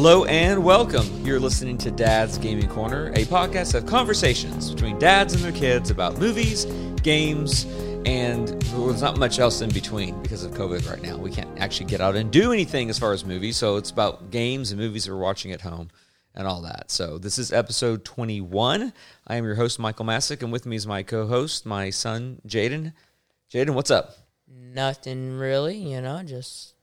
Hello and welcome. You're listening to Dad's Gaming Corner, a podcast of conversations between dads and their kids about movies, games, and there's not much else in between because of COVID right now. We can't actually get out and do anything as far as movies, so it's about games and movies we're watching at home and all that. So this is episode 21. I am your host, Michael Masick, and with me is my co-host, my son, Jaden. Jaden, what's up? Nothing really, you know, just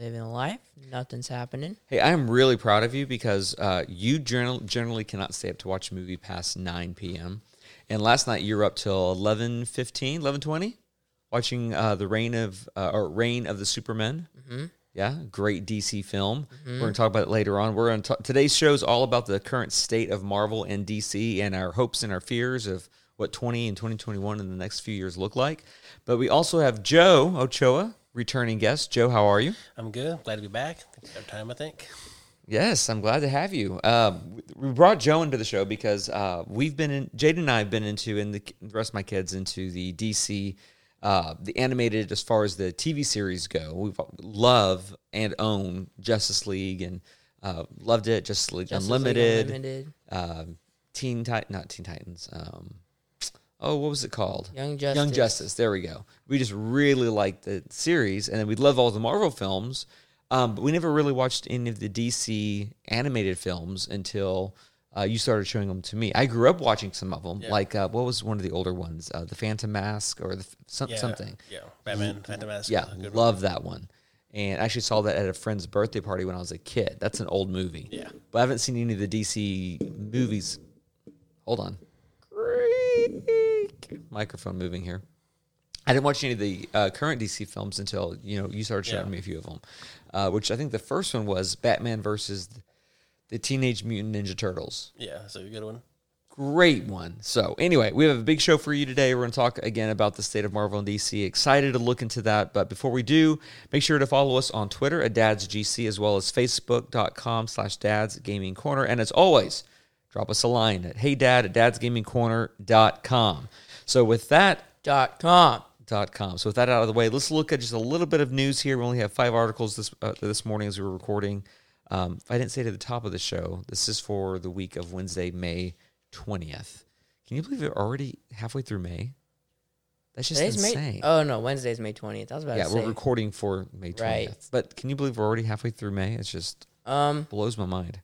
living life. Nothing's happening. Hey, I am really proud of you because uh, you general, generally cannot stay up to watch a movie past 9 p.m. And last night you were up till 11, 15, 11, 20, watching uh, the Reign of uh, or Reign of the Supermen. Mm-hmm. Yeah, great DC film. We're going to talk about it later on. We're to today's show is all about the current state of Marvel and DC and our hopes and our fears of what 20 and 2021 and the next few years look like. But we also have Joe Ochoa, returning guest. Joe, how are you? I'm good. Glad to be back. It's our time, I think. Yes, I'm glad to have you. Um, we brought Joe into the show because uh, we've been in, Jaden and I have been into, and the, the rest of my kids into the DC, uh, the animated as far as the TV series go. We love and own Justice League and uh, loved it. Justice League Justice League Unlimited, Unlimited. Um, Teen Titan, not Teen Titans. Um, oh, what was it called? Young Justice. Young Justice. There we go. We just really liked the series, and then we love all the Marvel films. Um, but we never really watched any of the DC animated films until uh, you started showing them to me. I grew up watching some of them, Yeah. like uh, what was one of the older ones, uh, the Phantom Mask or the some, Yeah, something. Yeah. Batman, Phantom Mask. Yeah, good one. love that one. And I actually saw that at a friend's birthday party when I was a kid. That's an old movie. Yeah. But I haven't seen any of the DC movies. Hold on. Microphone moving here. I didn't watch any of the uh, current DC films until you know you started showing Yeah. me a few of them, uh, which I think the first one was Batman versus the Teenage Mutant Ninja Turtles Yeah, so you got a good one. great one. So, anyway, we have a big show for you today. We're going to talk again about the state of Marvel and DC. Excited to look into that. But before we do, make sure to follow us on Twitter at DadsGC as well as Facebook.com slash Dads Gaming Corner. And as always, drop us a line at heydad at dadsgamingcorner.com. So, with that, Dot com. dot com. So with that out of the way, let's look at just a little bit of news here. We only have five articles this uh, this morning as we were recording. Um, if I didn't say at the top of the show, this is for the week of Wednesday, May twentieth. Can you believe we're already halfway through May? That's just Today's insane. May. Oh no, Wednesday's May twentieth. I was about yeah, to say. Yeah, we're recording for May twentieth. Right. But can you believe we're already halfway through May? It's just um, blows my mind.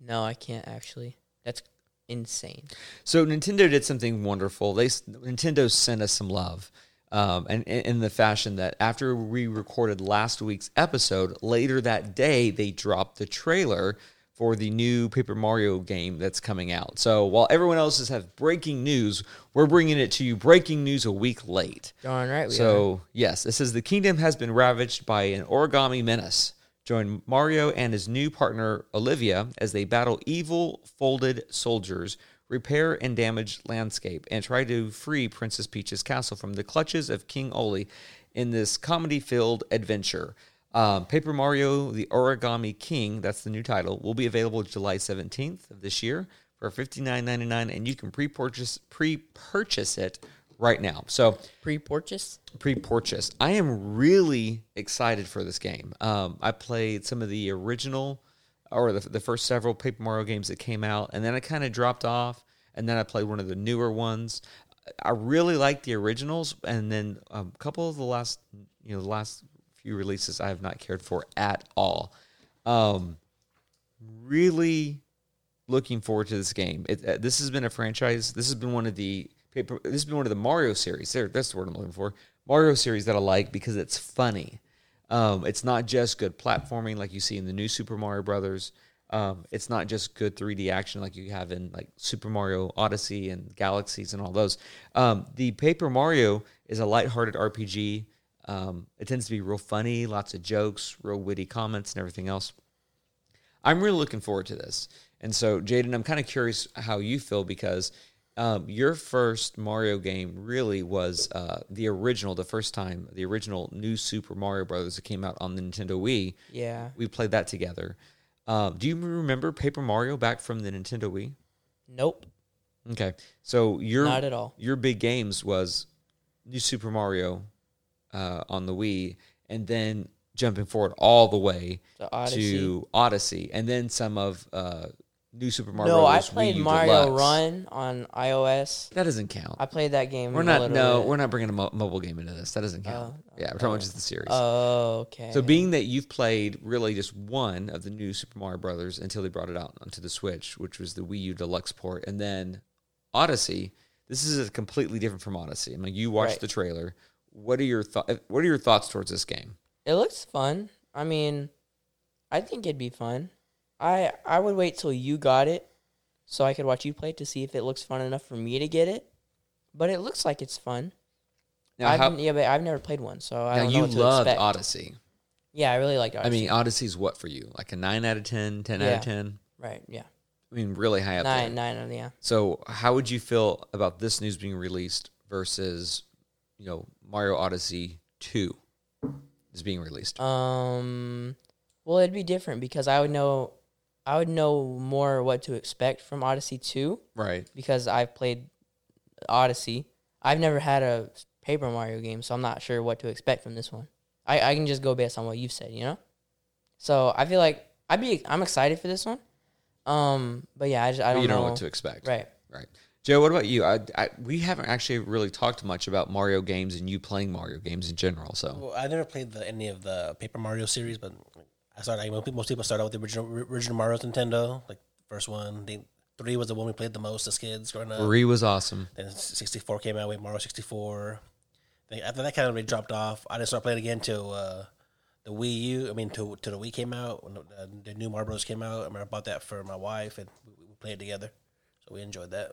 no, I can't actually. That's insane. So Nintendo did something wonderful. They Nintendo sent us some love, um, and in, the fashion that after we recorded last week's episode, later that day they dropped the trailer for the new Paper Mario game that's coming out. So while everyone else has have breaking news, we're bringing it to you breaking news a week late. Darn right. We are. So, yes, it says the kingdom has been ravaged by an origami menace. Join Mario and his new partner Olivia as they battle evil folded soldiers, repair and damage landscape, and try to free Princess Peach's castle from the clutches of King Olly in this comedy filled adventure. Um, Paper Mario: The Origami King, that's the new title, will be available July 17th of this year for $59.99, and you can pre-purchase pre-purchase it right now. So pre-purchase. pre-purchase. I am really excited for this game. Um, I played some of the original or the, the first several Paper Mario games that came out, and then I kind of dropped off, and then I played one of the newer ones. I really like the originals, and then um, a couple of the last, you know, the last few releases I have not cared for at all. Um, really looking forward to this game. It, uh, this has been a franchise. This has been one of the. This has been one of the Mario series. There, that's the word I'm looking for. Mario series that I like because it's funny. Um, it's not just good platforming like you see in the new Super Mario Brothers. Um, it's not just good 3D action like you have in like Super Mario Odyssey and Galaxies and all those. Um, the Paper Mario is a lighthearted RPG. Um, it tends to be real funny, lots of jokes, real witty comments, and everything else. I'm really looking forward to this. And so, Jaden, I'm kind of curious how you feel because um, your first Mario game really was uh, the original, the first time, the original new Super Mario Brothers that came out on the Nintendo Wii. Yeah. We played that together. Um, do you remember Paper Mario back from the Nintendo Wii? Nope. Okay, so your Not at all. your big games was New Super Mario uh, on the Wii, and then jumping forward all the way Odyssey. to Odyssey, and then some of uh, New Super Mario no, I Bros. played Wii U Mario Deluxe. Run on iOS. That doesn't count. I played that game. we're a not. little No, bit. we're not bringing a mo- mobile game into this. That doesn't count. Oh, yeah, we're talking about just the series. Oh, okay. So being that you've played really just one of the new Super Mario Brothers until they brought it out onto the Switch, which was the Wii U Deluxe port, and then Odyssey, this is a completely different from Odyssey. I mean, you watched Right. the trailer. What are your thoughts? Eh, what are your thoughts towards this game? It looks fun. I mean, I think it'd be fun. I I would wait till you got it so I could watch you play it to see if it looks fun enough for me to get it. But it looks like it's fun. Now, I've, how, yeah, but I've never played one, so I now don't know you what to loved expect. Odyssey. Yeah, I really liked I Odyssey. mean, Odyssey's what for you? Like a nine out of 10, 10 out of ten? right? Yeah, I mean, really high up nine, there. nine, yeah. So, how would you feel about this news being released versus, you know, Mario Odyssey two is being released? Um, well, it'd be different because I would know, I would know more what to expect from Odyssey two right. because I've played Odyssey. I've never had a Paper Mario game, so I'm not sure what to expect from this one. I, I can just go based on what you've said, you know. So I feel like I'd be I'm excited for this one. Um, but yeah, I just I But don't you don't know know what to expect. Right. Right. Joe, what about you? I, I, we haven't actually really talked much about Mario games and you playing Mario games in general. So, Well, I never played the, any of the Paper Mario series, but I started. I mean, most people start out with the original original Mario's Nintendo, like first one. The three was the one we played the most as kids growing up. three was awesome. Then sixty four came out with Mario sixty four. After that kind of really dropped off. I didn't start playing again till uh, the Wii U. I mean, till till the Wii came out when the, the new Mario Bros came out. I remember I bought that for my wife and we, we played together, so we enjoyed that.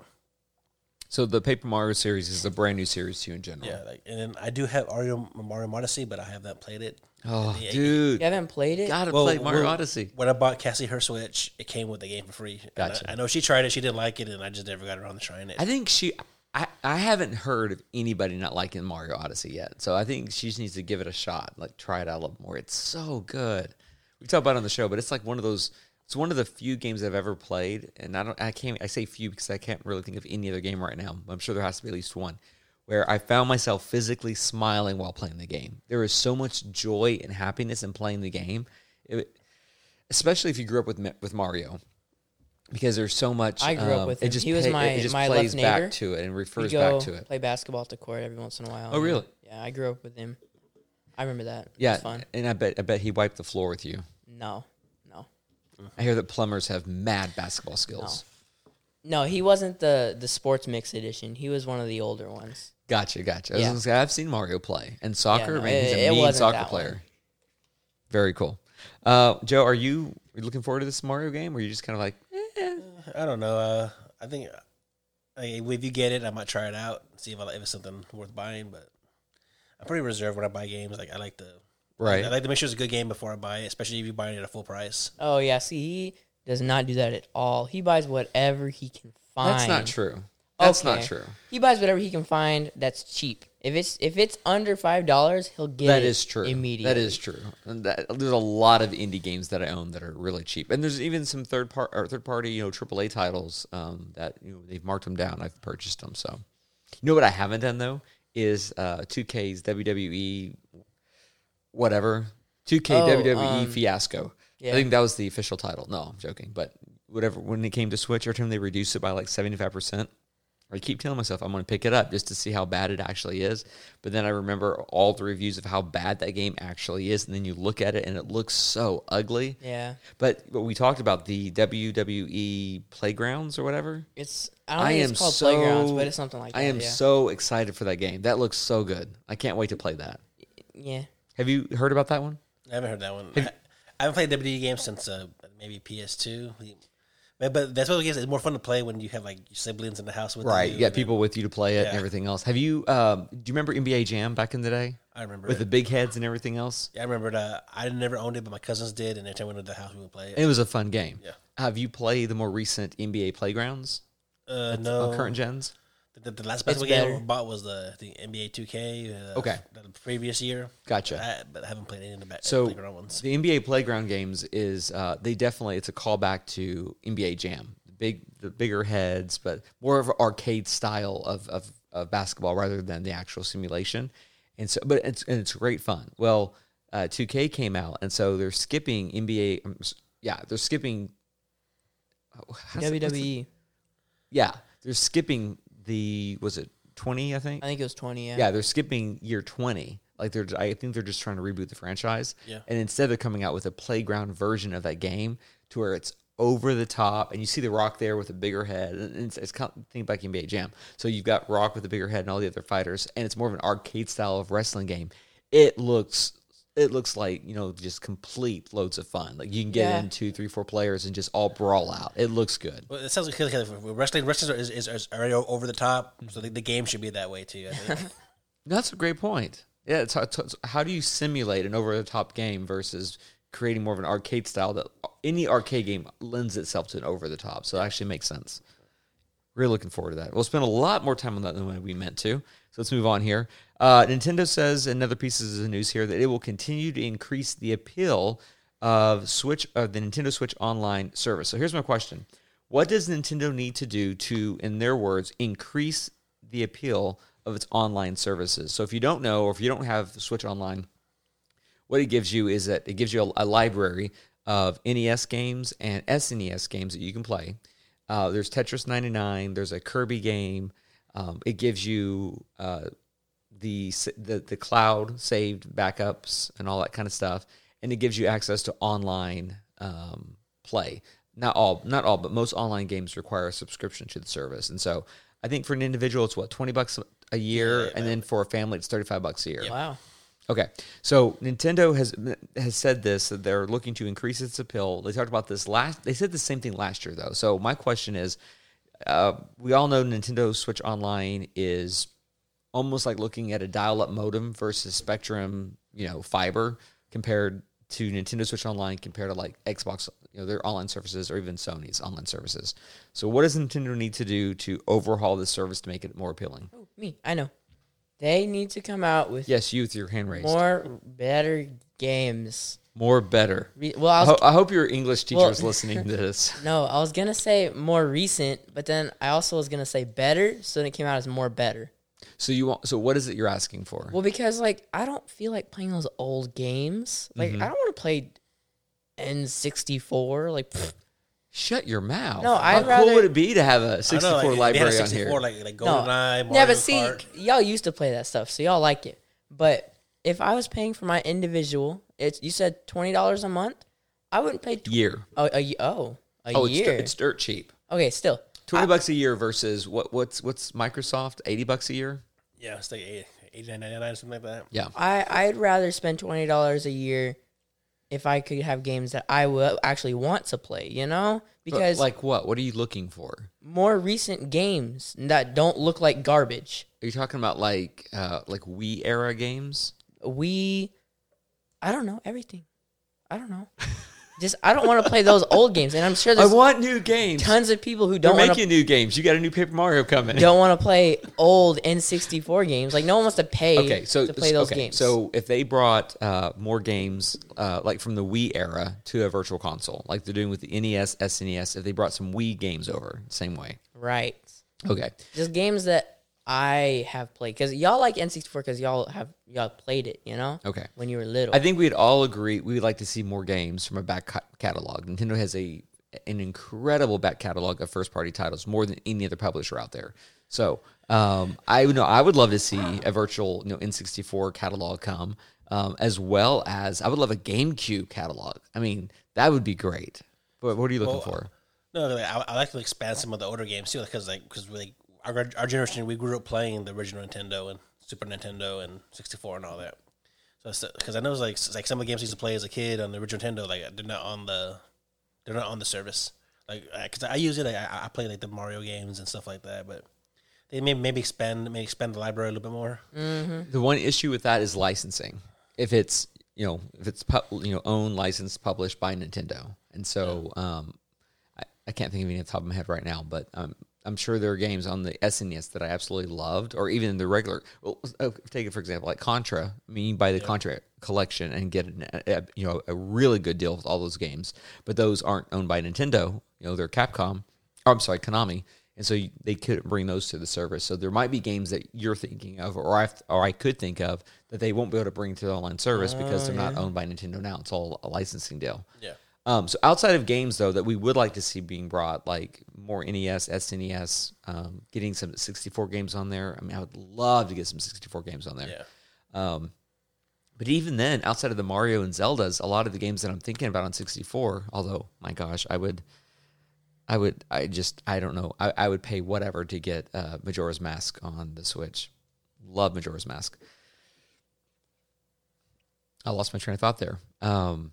So the Paper Mario series is a brand new series to you in general. Yeah, like and then I do have Mario Mario Odyssey, but I have not played it. Oh, Yeah. dude, You haven't played it? gotta Well, play Mario well, Odyssey. When I bought Cassie her Switch, it came with the game for free. Gotcha. I, I know she tried it, she didn't like it, and I just never got around to trying it. I think she. I, I haven't heard of anybody not liking Mario Odyssey yet. So I think she just needs to give it a shot. Like try it out a little more. It's so good. We talk about it on the show, but it's like one of those. It's one of the few games I've ever played, and I don't. I can't. I say few because I can't really think of any other game right now. I'm sure there has to be at least one where I found myself physically smiling while playing the game. There is so much joy and happiness in playing the game, It- especially if you grew up with with Mario, because there's so much. I grew up um, with it him. just He was pay- my- it just my plays left back to it and refers back to it. play basketball at the court every once in a while. Oh, really? Yeah, I grew up with him. I remember that. It Yeah, fun. and I bet I bet he wiped the floor with you. No, no, I hear that plumbers have mad basketball skills. no. He wasn't the the sports mix edition. He was one of the older ones. Gotcha, gotcha. I was say, I've seen Mario play and soccer. Yeah, no, man, he's a it mean soccer player. one. Very cool. Uh, Joe, are you are you looking forward to this Mario game, or are you just kind of like, eh? I don't know. Uh, I think I, if you get it, I might try it out, see if, I, if it's something worth buying. But I'm pretty reserved when I buy games. Like I like to, right? I like to make sure it's a good game before I buy it, especially if you're buying it at a full price. Oh yeah, see, he does not do that at all. He buys whatever he can find. That's not true. That's not true. He buys whatever he can find that's cheap. If it's if it's under five dollars, he'll get That it is true. immediately. That is true. And that, there's a lot of indie games that I own that are really cheap, and there's even some third part or third party, you know, AAA titles um, that you know they've marked them down. I've purchased them. So, you know what I haven't done though is uh, 2K's WWE, whatever 2K Oh, WWE um, Fiasco. I think that was the official title. No, I'm joking, but whatever. When it came to Switch, every time they reduced it by like 75 percent. I keep telling myself I'm going to pick it up just to see how bad it actually is. But then I remember all the reviews of how bad that game actually is, and then you look at it and it looks so ugly. Yeah, But but we talked about the WWE playgrounds or whatever. it's I don't I think am it's called so playgrounds, but it's something like that. I am yeah. so excited for that game. That looks so good. I can't wait to play that. yeah. Have you heard about that one? I haven't heard that one. I, I haven't played WWE games since uh, maybe PS2. But, but that's what it is. It's more fun to play when you have like your siblings in the house with Right. you. You got people with you to play it and everything else. Have you? Um, do you remember NBA Jam back in the day I remember with it. the big heads and everything else? Yeah, I remember that. I never owned it, but my cousins did, and every time we went to the house, we would play it. It was a fun game. Yeah. Have you played the more recent NBA playgrounds? Uh, no, on current gens? The, the last It's basketball game I better. bought was the, the NBA 2K. Uh, Okay. The previous year. Gotcha. I, but I haven't played any of the back, So playground ones. the NBA playground games is uh, they definitely it's a callback to NBA Jam. The big the bigger heads, but more of an arcade style of, of, of basketball rather than the actual simulation. And so, but it's and it's great fun. Well, uh, 2K came out, and so they're skipping NBA. um, s- Yeah, they're skipping. how's it- what's the- WWE. yeah, they're skipping the was it 20? I think. I think it was 20. Yeah. Yeah, they're skipping year 20. Like they're, I think they're just trying to reboot the franchise. Yeah. And instead they're coming out with a playground version of that game to where it's over the top, and you see the Rock there with a bigger head, and it's, it's kind of, think about NBA Jam. So you've got Rock with a bigger head and all the other fighters, and it's more of an arcade style of wrestling game. It looks. It looks like you know just complete loads of fun. Like you can get Yeah. in two, three, four players and just all brawl out. It looks good. Well, it sounds like like, wrestling. Wrestling is, is, is already over the top, so the, the game should be that way too. I think. That's a great point. Yeah, it's, it's how do you simulate an over the top game versus creating more of an arcade style that any arcade game lends itself to an over the top. So it actually makes sense. Really looking forward to that. We'll spend a lot more time on that than we meant to. So let's move on here. Uh, Nintendo says in other pieces of the news here that it will continue to increase the appeal of Switch of the Nintendo Switch Online service. So here's my question: What does Nintendo need to do to, in their words, increase the appeal of its online services? So if you don't know, or if you don't have Switch Online, what it gives you is that it gives you a, a library of NES games and SNES games that you can play. Uh, there's Tetris 99. There's a Kirby game. Um, it gives you uh, the, the the cloud saved backups and all that kind of stuff, and it gives you access to online um, play. Not all, not all, but most online games require a subscription to the service, and so I think for an individual, it's what twenty bucks a year, and then for a family, it's thirty five bucks a year. Wow. Okay, so Nintendo has has said this that they're looking to increase its appeal. They talked about this last. They said the same thing last year though. So my question is, uh, we all know Nintendo Switch Online is almost like looking at a dial-up modem versus Spectrum, you know, fiber compared to Nintendo Switch Online compared to like Xbox, you know, their online services or even Sony's online services. So what does Nintendo need to do to overhaul this service to make it more appealing? Oh, me. I know. They need to come out with Yes, you with your hand raised. more better games. More better. Re- well, I I, ho- I hope your English teacher Well- is listening to this. no, I was gonna say more recent, but then I also was gonna say better, so then it came out as more better. So you want? So what is it you're asking for? Well, because like I don't feel like playing those old games. Like Mm-hmm. I don't want to play N64. Like pfft. Shut your mouth. No, How I'd cool rather- would it be to have a I don't 64 know, like, they had a library on here? Like, like no, GoldenEye, Mario yeah, but see, Kart. y'all used to play that stuff, so y'all like it. But if I was paying for my individual, it's you said twenty dollars a month. I wouldn't pay. Tw- year. oh, a, ye- oh, a Oh, year. dirt- it's dirt cheap. okay, still. 20 I- bucks a year versus what? What's what's Microsoft? 80 bucks a year? Yeah, it's like eight- 89.99 something like that. Yeah. I I'd rather spend twenty dollars a year if I could have games that I will actually want to play. You know, But, because like what? What are you looking for? more recent games that don't look like garbage. Are you talking about like uh like Wii era games? We, I don't know everything. I don't know. Just I don't want to play those old games, and I'm sure there's I want new games. tons of people who They're don't want making to new games. You got a new Paper Mario coming. don't want to play old N64 games. Like no one wants to pay Okay, so to play those okay, games. So if they brought uh, more games, uh, like from the Wii era to a virtual console, like they're doing with the NES, SNES, if they brought some Wii games over, same way. right, Okay, just games that I have played because y'all like N64 because y'all have y'all played it. You know, okay. when you were little. I think we'd all agree we would like to see more games from a back ca- catalog. Nintendo has a an incredible back catalog of first party titles, more than any other publisher out there. So um, I would know I would love to see a virtual you know N64 catalog come, um, as well as I would love a GameCube catalog. I mean that would be great. But what are you looking Well, for? No, like, I, I like to expand some of the older games too, because like because like our our generation we grew up playing the original Nintendo and Super Nintendo and sixty four and all that. So because I know like s- like some of the games I used to play as a kid on the original Nintendo, like they're not on the they're not on the service. Like because I use it, like, I, I play like the Mario games and stuff like that, but. They may maybe expand maybe expand the library a little bit more. The one issue with that is licensing. If it's you know if it's pu- you know owned, licensed, published by Nintendo, and so um, I, I can't think of any off the top of my head right now, but um, I'm sure there are games on the SNES that I absolutely loved, or even the regular. Well, uh, take it for example, like Contra. I mean, you buy the Contra collection and get an, a, you know a really good deal with all those games, but those aren't owned by Nintendo. You know, they're Capcom. Or I'm sorry, Konami. and so you, they couldn't bring those to the service. So there might be games that you're thinking of, or I or I could think of that they won't be able to bring to the online service because they're not owned by Nintendo now. It's all a licensing deal. Yeah. Um, so outside of games though that we would like to see being brought, like more NES, SNES, um, getting some 64 games on there. I mean, I would love to get some 64 games on there. Yeah. Um, but even then, outside of the Mario and Zeldas, a lot of the games that I'm thinking about on 64, although my gosh, I would, I would, I just, I don't know, I, I would pay whatever to get uh, Majora's Mask on the Switch. Love Majora's Mask. I lost my train of thought there. Um,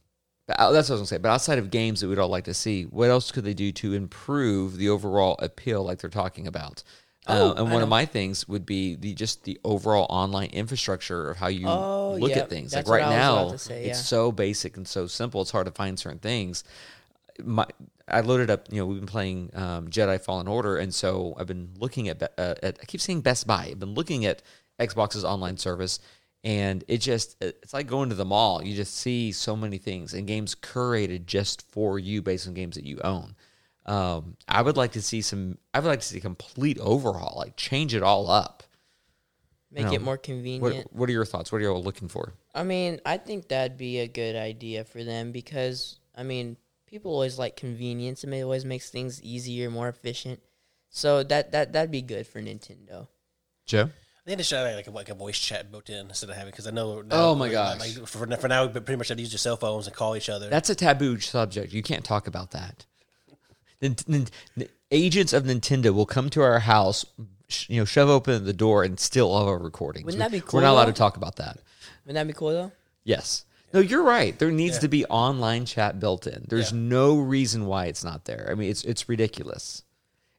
that's what I was gonna say. But outside of games that we'd all like to see, what else could they do to improve the overall appeal, like they're talking about? Oh, uh, and I one of my things would be the just the overall online infrastructure of how you Oh, look yep. at things. That's like right what I was about now, say, it's yeah. so basic and so simple. It's hard to find certain things. My, I loaded up. You know, we've been playing um, Jedi Fallen Order, and so I've been looking at, uh, at. I keep saying Best Buy. I've been looking at Xbox's online service, and it just it's like going to the mall. You just see so many things and games curated just for you based on games that you own. Um, I would like to see some. I would like to see a complete overhaul, like change it all up. Make No. it more What convenient. What are your thoughts? What are you all looking for? I mean, I think that'd be a good idea for them because I mean, people always like convenience and it always makes things easier, more efficient. So that that that'd be good for Nintendo. Joe. I think they should have like a, like a voice chat built in instead of having because I know. Oh my gosh. Like, for, for now, we pretty much have to use your cell phones and call each other. That's a taboo subject. You can't talk about that. Nin- nin- nin- agents of Nintendo will come to our house, sh- you know, shove open the door and steal all our recordings. Wouldn't that be cool? We're not allowed though? to talk about that. Wouldn't that be cool though? Yes. No, you're right. There needs Yeah. to be online chat built in. There's Yeah. no reason why it's not there. I mean, it's it's ridiculous.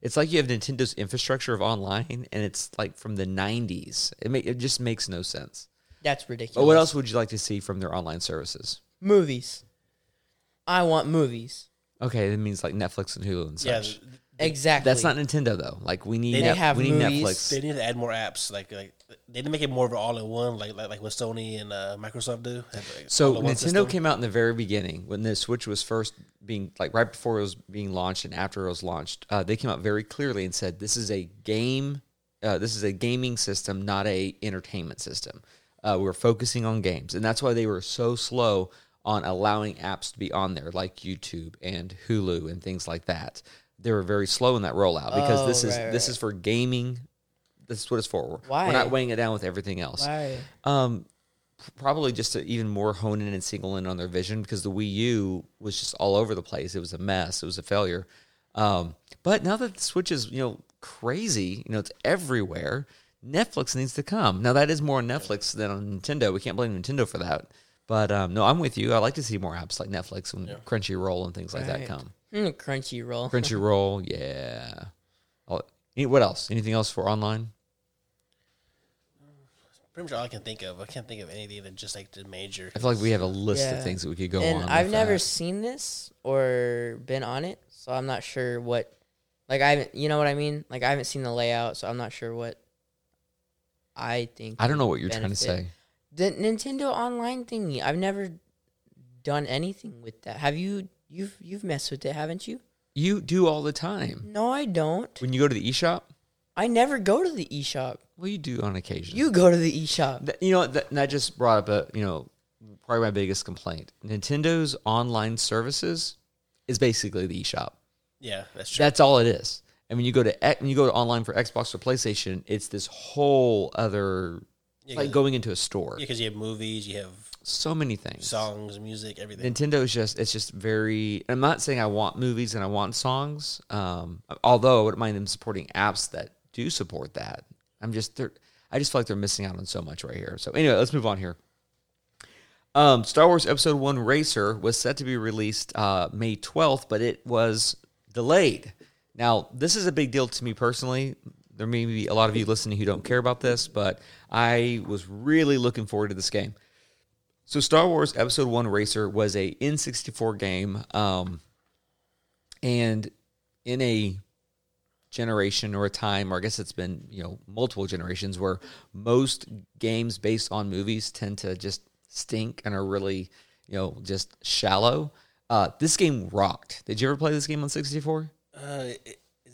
It's like you have Nintendo's infrastructure of online, and it's like from the '90s. It ma- it just makes no sense. That's ridiculous. But what else would you like to see from their online services? Movies. I want movies. Okay, that means like Netflix and Hulu and yeah, such. Exactly. That's not Nintendo though. Like we need They Net- have we need movies. Netflix. they need to add more apps. Like like they didn't make it more of an all in one, like like, like what Sony and uh, Microsoft do. Like, So Nintendo system. came out in the very beginning when the Switch was first being like right before it was being launched and after it was launched. Uh, they came out very clearly and said this is a game, uh, this is a gaming system, not a entertainment system. Uh, we're focusing on games, and that's why they were so slow on allowing apps to be on there, like YouTube and Hulu and things like that. They were very slow in that rollout because Oh, this is right, this right. is for gaming. This is what it's for. Why? We're not weighing it down with everything else. Why? Um, probably just to even more hone in and single in on their vision because the Wii U was just all over the place. It was a mess. It was a failure. Um, but now that the Switch is you know crazy, you know it's everywhere. Netflix needs to come. Now that is more on Netflix than on Nintendo. We can't blame Nintendo for that. But um, no, I'm with you. I like to see more apps like Netflix and Crunchyroll and things like that come. Mm, Crunchyroll. Crunchyroll, yeah. Any- what else? Anything else for online? Pretty much all I can think of. I can't think of anything that just like the major. I feel like we have a list Yeah. of things that we could go on. and with I've never that. seen this or been on it, so I'm not sure what. Like I haven't, you know what I mean? Like I haven't seen the layout, so I'm not sure what. I think. I don't know what you're trying to benefit. say. The Nintendo Online thingy. I've never done anything with that. Have you? You've you've messed with it, haven't you? You do all the time. No, I don't. When you go to the eShop, I never go to the eShop. well, you do on occasion. You go to the eShop. That- you know, that, that just brought up a, you know, probably my biggest complaint. Nintendo's online services is basically the eShop. Yeah, that's true. That's all it is. And when you go to X- when you go to online for Xbox or PlayStation, it's this whole other Yeah, it's like 'cause- going into a store. because you have movies, you have So many things. songs, music, everything. Nintendo's just it's just very. I'm not saying I want movies and I want songs. Um, although I wouldn't mind them supporting apps that do support that. I'm just they're. I just feel like they're missing out on so much right here. So anyway, let's move on here. Um, Star Wars Episode One Racer was set to be released uh, May 12th, but it was delayed. Now, this is a big deal to me personally. There may be a lot of you listening who don't care about this, but I was really looking forward to this game. So Star Wars Episode One Racer was a N64 game, um, and in a generation or a time, or I guess it's been you know multiple generations, where most games based on movies tend to just stink and are really you know just shallow. Uh, this game rocked. Did you ever play this game on 64? Uh,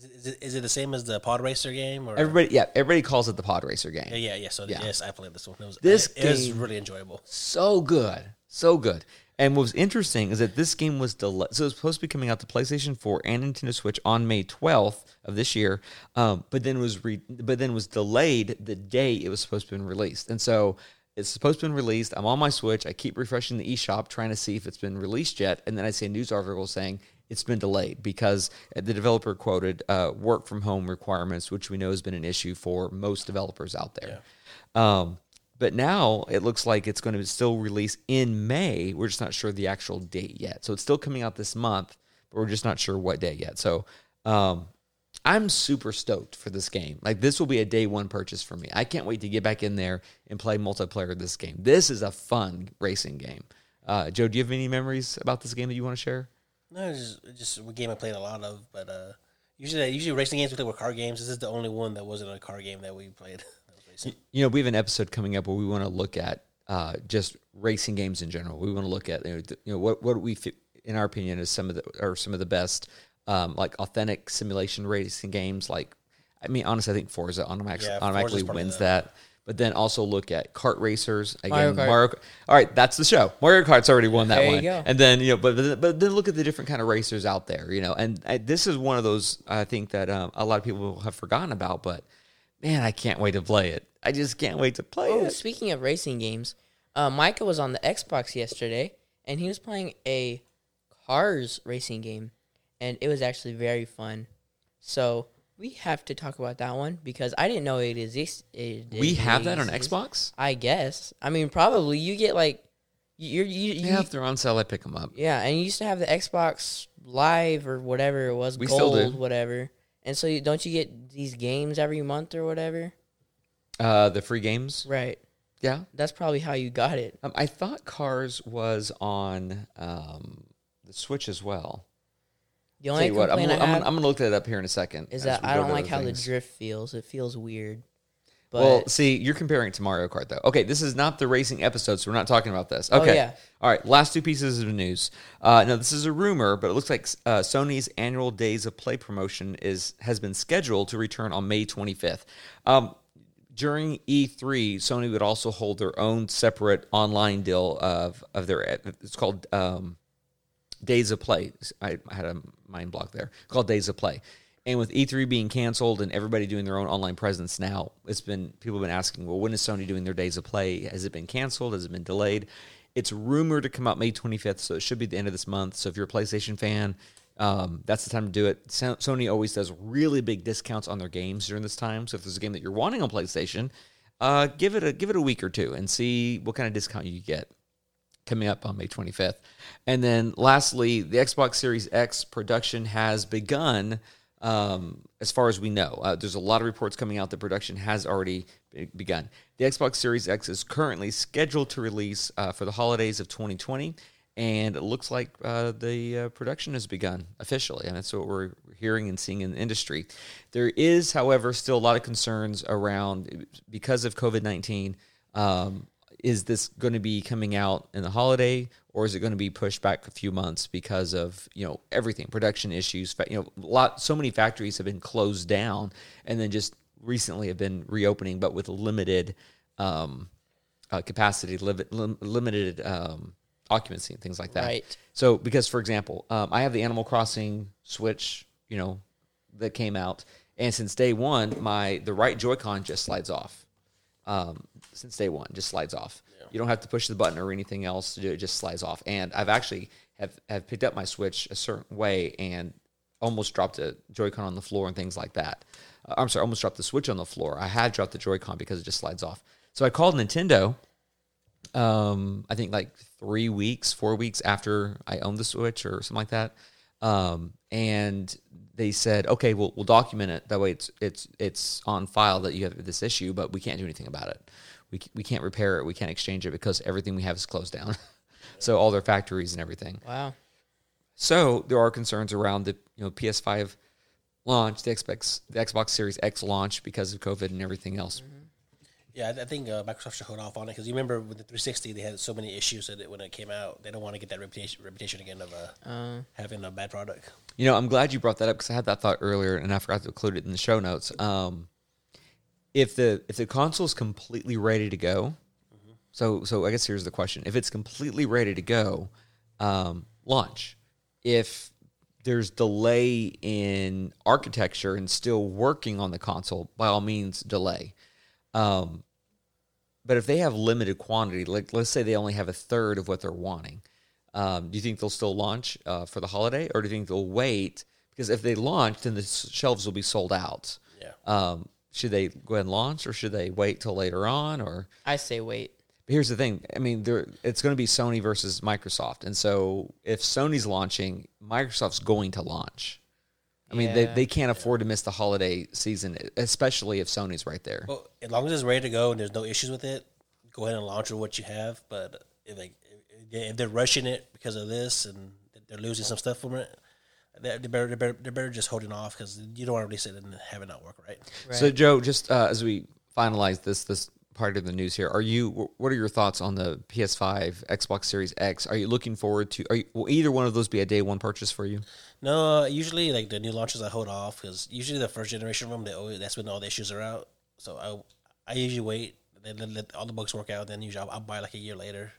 is it, is it the same as the Pod Racer game? Or Everybody, yeah, everybody calls it the Pod Racer game. yeah, yeah, yeah. So Yeah. yes, I played this one. It was, This it, game- really enjoyable. so good, so good. And what was interesting is that this game was delayed. So it was supposed to be coming out to PlayStation 4 and Nintendo Switch on May 12th of this year, um, but then was re- but then was delayed the day it was supposed to been released. And so it's supposed to been released. I'm on my Switch. I keep refreshing the eShop trying to see if it's been released yet, and then I see a news article saying it's been delayed because the developer quoted uh, work from home requirements, which we know has been an issue for most developers out there. Um, but now it looks like it's going to still release in May. We're just not sure the actual date yet. So it's still coming out this month, but we're just not sure what day yet. So um, I'm super stoked for this game. Like this will be a day one purchase for me. I can't wait to get back in there and play multiplayer this game. This is a fun racing game. Uh, Joe, do you have any memories about this game that you want to share? No, it's just, it's just a game I played a lot of, but uh, usually usually racing games we play were car games. This is the only one that wasn't a car game that we played. That. You know, we have an episode coming up where we want to look at uh, just racing games in general. We want to look at you know, th- you know what what we fi- in our opinion is some of the are some of the best um, like authentic simulation racing games. Like, I mean, honestly, I think Forza automatically, Yeah, automatically wins the- that. But then also look at kart racers Mario again. Kart. Mario, all right, that's the show. Mario Kart's already won that There you one. go. And then you know, but but but then look at the different kind of racers out there. You know, and I, this is one of those I think that um, a lot of people have forgotten about. But man, I can't wait to play it. I just can't wait to play Oh, it. speaking of racing games, uh, Micah was on the Xbox yesterday, and he was playing a Cars racing game, and it was actually very fun. So we have to talk about that one because I didn't know it exists. It We have that on exists. Xbox. I guess. I mean, probably you get like you're you, you Yeah, if they're on sale, I pick them up. yeah, and you used to have the Xbox Live or whatever it was, We still gold, do. whatever. And so you, don't you get these games every month or whatever? Uh, the free games. Right. Yeah. That's probably how you got it. Um, I thought Cars was on um, the Switch as well. The Tell only you what, I'm complaint I I'm, have I'm gonna look that up here in a second. is as that we I go don't to like other how things. the drift feels. It feels weird. But well, see, you're comparing it to Mario Kart, though. Okay, this is not the racing episode, so we're not talking about this. Oh, Okay. yeah. All right, last two pieces of news. Uh, now, this is a rumor, but it looks like uh, Sony's annual Days of Play promotion is has been scheduled to return on May 25th. Um, during E3, Sony would also hold their own separate online deal of of their. It's called um, Days of Play. I, had a mind block there called Days of Play. And with E3 being canceled and everybody doing their own online presence now, it's been people have been asking, well, when is Sony doing their Days of Play? Has it been canceled? Has it been delayed? It's rumored to come out May 25th, so it should be the end of this month. So if you're a PlayStation fan, um, that's the time to do it. Sony always does really big discounts on their games during this time. So if there's a game that you're wanting on PlayStation, uh, give it a give it a week or two and see what kind of discount you get coming up on May 25th. And then lastly, the Xbox Series X production has begun. Um, as far as we know, uh, there's a lot of reports coming out that production has already be- begun. The Xbox Series X is currently scheduled to release uh, for the holidays of 2020, and it looks like uh, the uh, production has begun officially, and that's what we're hearing and seeing in the industry. There is, however, still a lot of concerns around because of COVID 19. Um, is this going to be coming out in the holiday or is it going to be pushed back a few months because of you know everything production issues you know a lot so many factories have been closed down and then just recently have been reopening but with limited um, uh, capacity li- lim- limited um, occupancy and things like that Right. so because for example um, i have the animal crossing switch you know that came out and since day one my the right joy-con just slides off um, since day one, just slides off. You don't have to push the button or anything else to do it; it just slides off. And I've actually have have picked up my Switch a certain way and almost dropped a Joy-Con on the floor and things like that. Uh, I'm sorry, almost dropped the Switch on the floor. I had dropped the Joy-Con because it just slides off. So I called Nintendo. Um, I think like three weeks, four weeks after I owned the Switch or something like that. Um, and they said, okay, we'll, we'll document it. That way it's, it's, it's on file that you have this issue, but we can't do anything about it. We, we can't repair it. We can't exchange it because everything we have is closed down. so all their factories and everything. wow. So there are concerns around the you know PS5 launch, the Xbox the Xbox Series X launch because of COVID and everything else. Yeah, I, I think uh, Microsoft should hold off on it because you remember with the 360 they had so many issues that it, when it came out, they don't want to get that reputation reputation again of uh, Uh, having a bad product. You know, I'm glad you brought that up because I had that thought earlier and I forgot to include it in the show notes. Um, if the if the console's completely ready to go, so so I guess here's the question: If it's completely ready to go, um, launch. If there's delay in architecture and still working on the console, by all means, delay. Um, but if they have limited quantity, like let's say they only have a third of what they're wanting, um, do you think they'll still launch uh, for the holiday, or do you think they'll wait? Because if they launch, then the shelves will be sold out. Yeah. Um, should they go ahead and launch, or should they wait till later on? Or I say wait. but here's the thing. I mean, there it's going to be Sony versus Microsoft, and so if Sony's launching, Microsoft's going to launch. I mean, they, they can't afford to miss the holiday season, especially if Sony's right there. Well, as long as it's ready to go and there's no issues with it, go ahead and launch with what you have. But if they if they're rushing it because of this and they're losing some stuff from it, they they better they better, they better just holding off because you don't want to release it and have it not work right. Right. So, Joe, just uh, as we finalize this this part of the news here, are you? What are your thoughts on the PS5, Xbox Series X? Are you looking forward to? Are you, will either one of those be a day one purchase for you? No, uh, usually like the new launches I hold off because usually the first generation of them they always that's when all the issues are out. So I I usually wait. Then let, let all the bugs work out. Then usually I'll, I'll buy like a year later.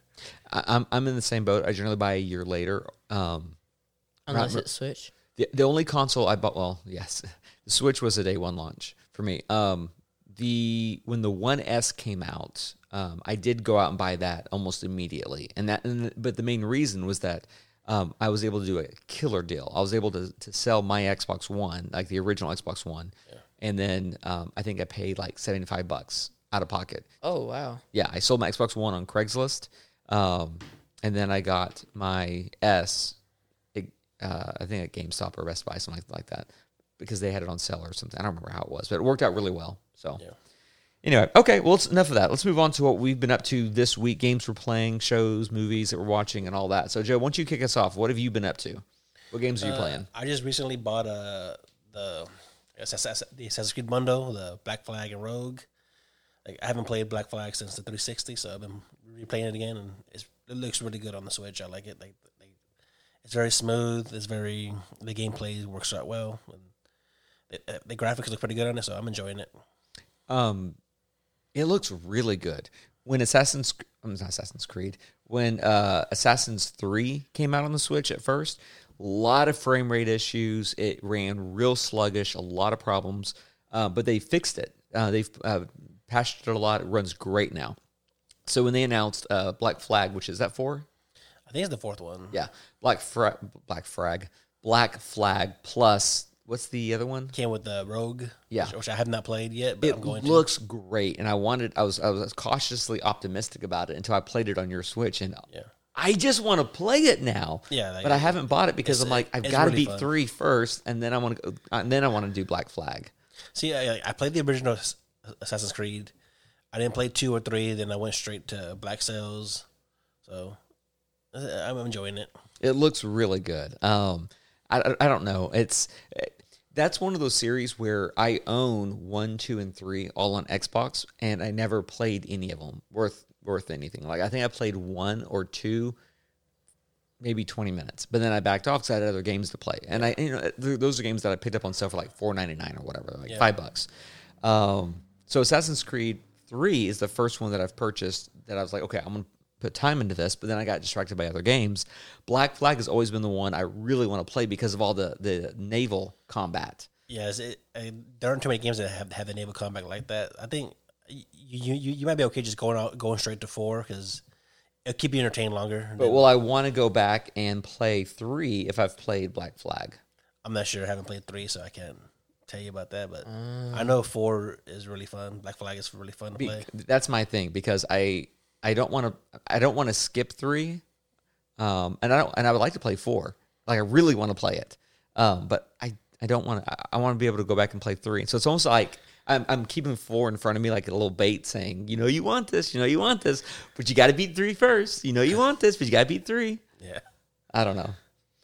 I, I'm I'm in the same boat. I generally buy a year later. Um, Unless right. it's Switch. The, the only console I bought, well, yes, the Switch was a day one launch for me. Um, the when the One S came out, um, I did go out and buy that almost immediately, and that, and, but the main reason was that um, I was able to do a killer deal. I was able to to sell my Xbox One, like the original Xbox One, and then um, I think I paid like seventy five bucks out of pocket. Oh wow. Yeah, I sold my Xbox One on Craigslist, um, and then I got my S, uh, I think at GameStop or Best Buy, something like that, because they had it on sale or something. I don't remember how it was, but it worked out really well. So, Yeah. anyway, okay, well, it's enough of that. Let's move on to what we've been up to this week: games we're playing, shows, movies that we're watching, and all that. So, Joe, why don't you kick us off? What have you been up to? What games are you Uh, playing? I just recently bought uh, the Assassin's the Assassin's Creed bundle, the Black Flag and Rogue. Like I haven't played Black Flag since the 360, so I've been replaying it again, and it's, it looks really good on the Switch. I like it. Like it's very smooth. It's very the gameplay works out well, and the, the graphics look pretty good on it. So I'm enjoying it. Um, it looks really good. When Assassin's um, not Assassin's Creed, when uh, Assassin's Three came out on the Switch at first, a lot of frame rate issues. It ran real sluggish, a lot of problems, uh, but they fixed it. Uh, they've uh, patched it a lot. It runs great now. So when they announced uh, Black Flag, which is that for? I think it's the fourth one. Yeah, Black Fra- Black Frag, Black Flag plus what's the other one? Came with the Rogue. Yeah. which, which I have not played yet, but it I'm going looks great and i wanted i was i was cautiously optimistic about it until i played it on your switch and Yeah. i just want to play it now Yeah, like- but i haven't bought it because i'm like i've got to really beat fun. three first and then i want to go and then i want to do black flag. See, I, I played the original Assassin's Creed. I didn't play two or three. Then I went straight to Black Sails. So uh, I'm enjoying it. it looks really good. Um i, I- don't know. It's that's one of those series where i own one two and three all on xbox and i never played any of them worth worth anything. Like i think i played one or two maybe 20 minutes but then i backed off because i had other games to play. And i you know those are games that i picked up on sale for like 4.99 or whatever like Yeah. five bucks. Um, so assassin's creed 3 is the first one that i've purchased that i was like okay i'm gonna put time into this but then i got distracted by other games black flag has always been the one i really want to play because of all the the naval combat Yes, it, I, there aren't too many games that have have the naval combat like that. I think you you, you, might be okay just going out going straight to four because it'll keep you entertained longer. but will i want to go back and play 3 if i've played black flag I'm not sure. I haven't played three, so I can't tell you about that. But Mm. I know four is really fun. Black Flag is really fun to Be- play. that's my thing because I I don't want to I don't want to skip three, um, and I don't and I would like to play four. Like I really want to play it, um, but I I don't want to. I want to be able to go back and play three. So it's almost like I'm I'm keeping four in front of me like a little bait, saying you know you want this, you know you want this, but you got to beat three first. You know you want this, but you got to beat three. Yeah. I don't know,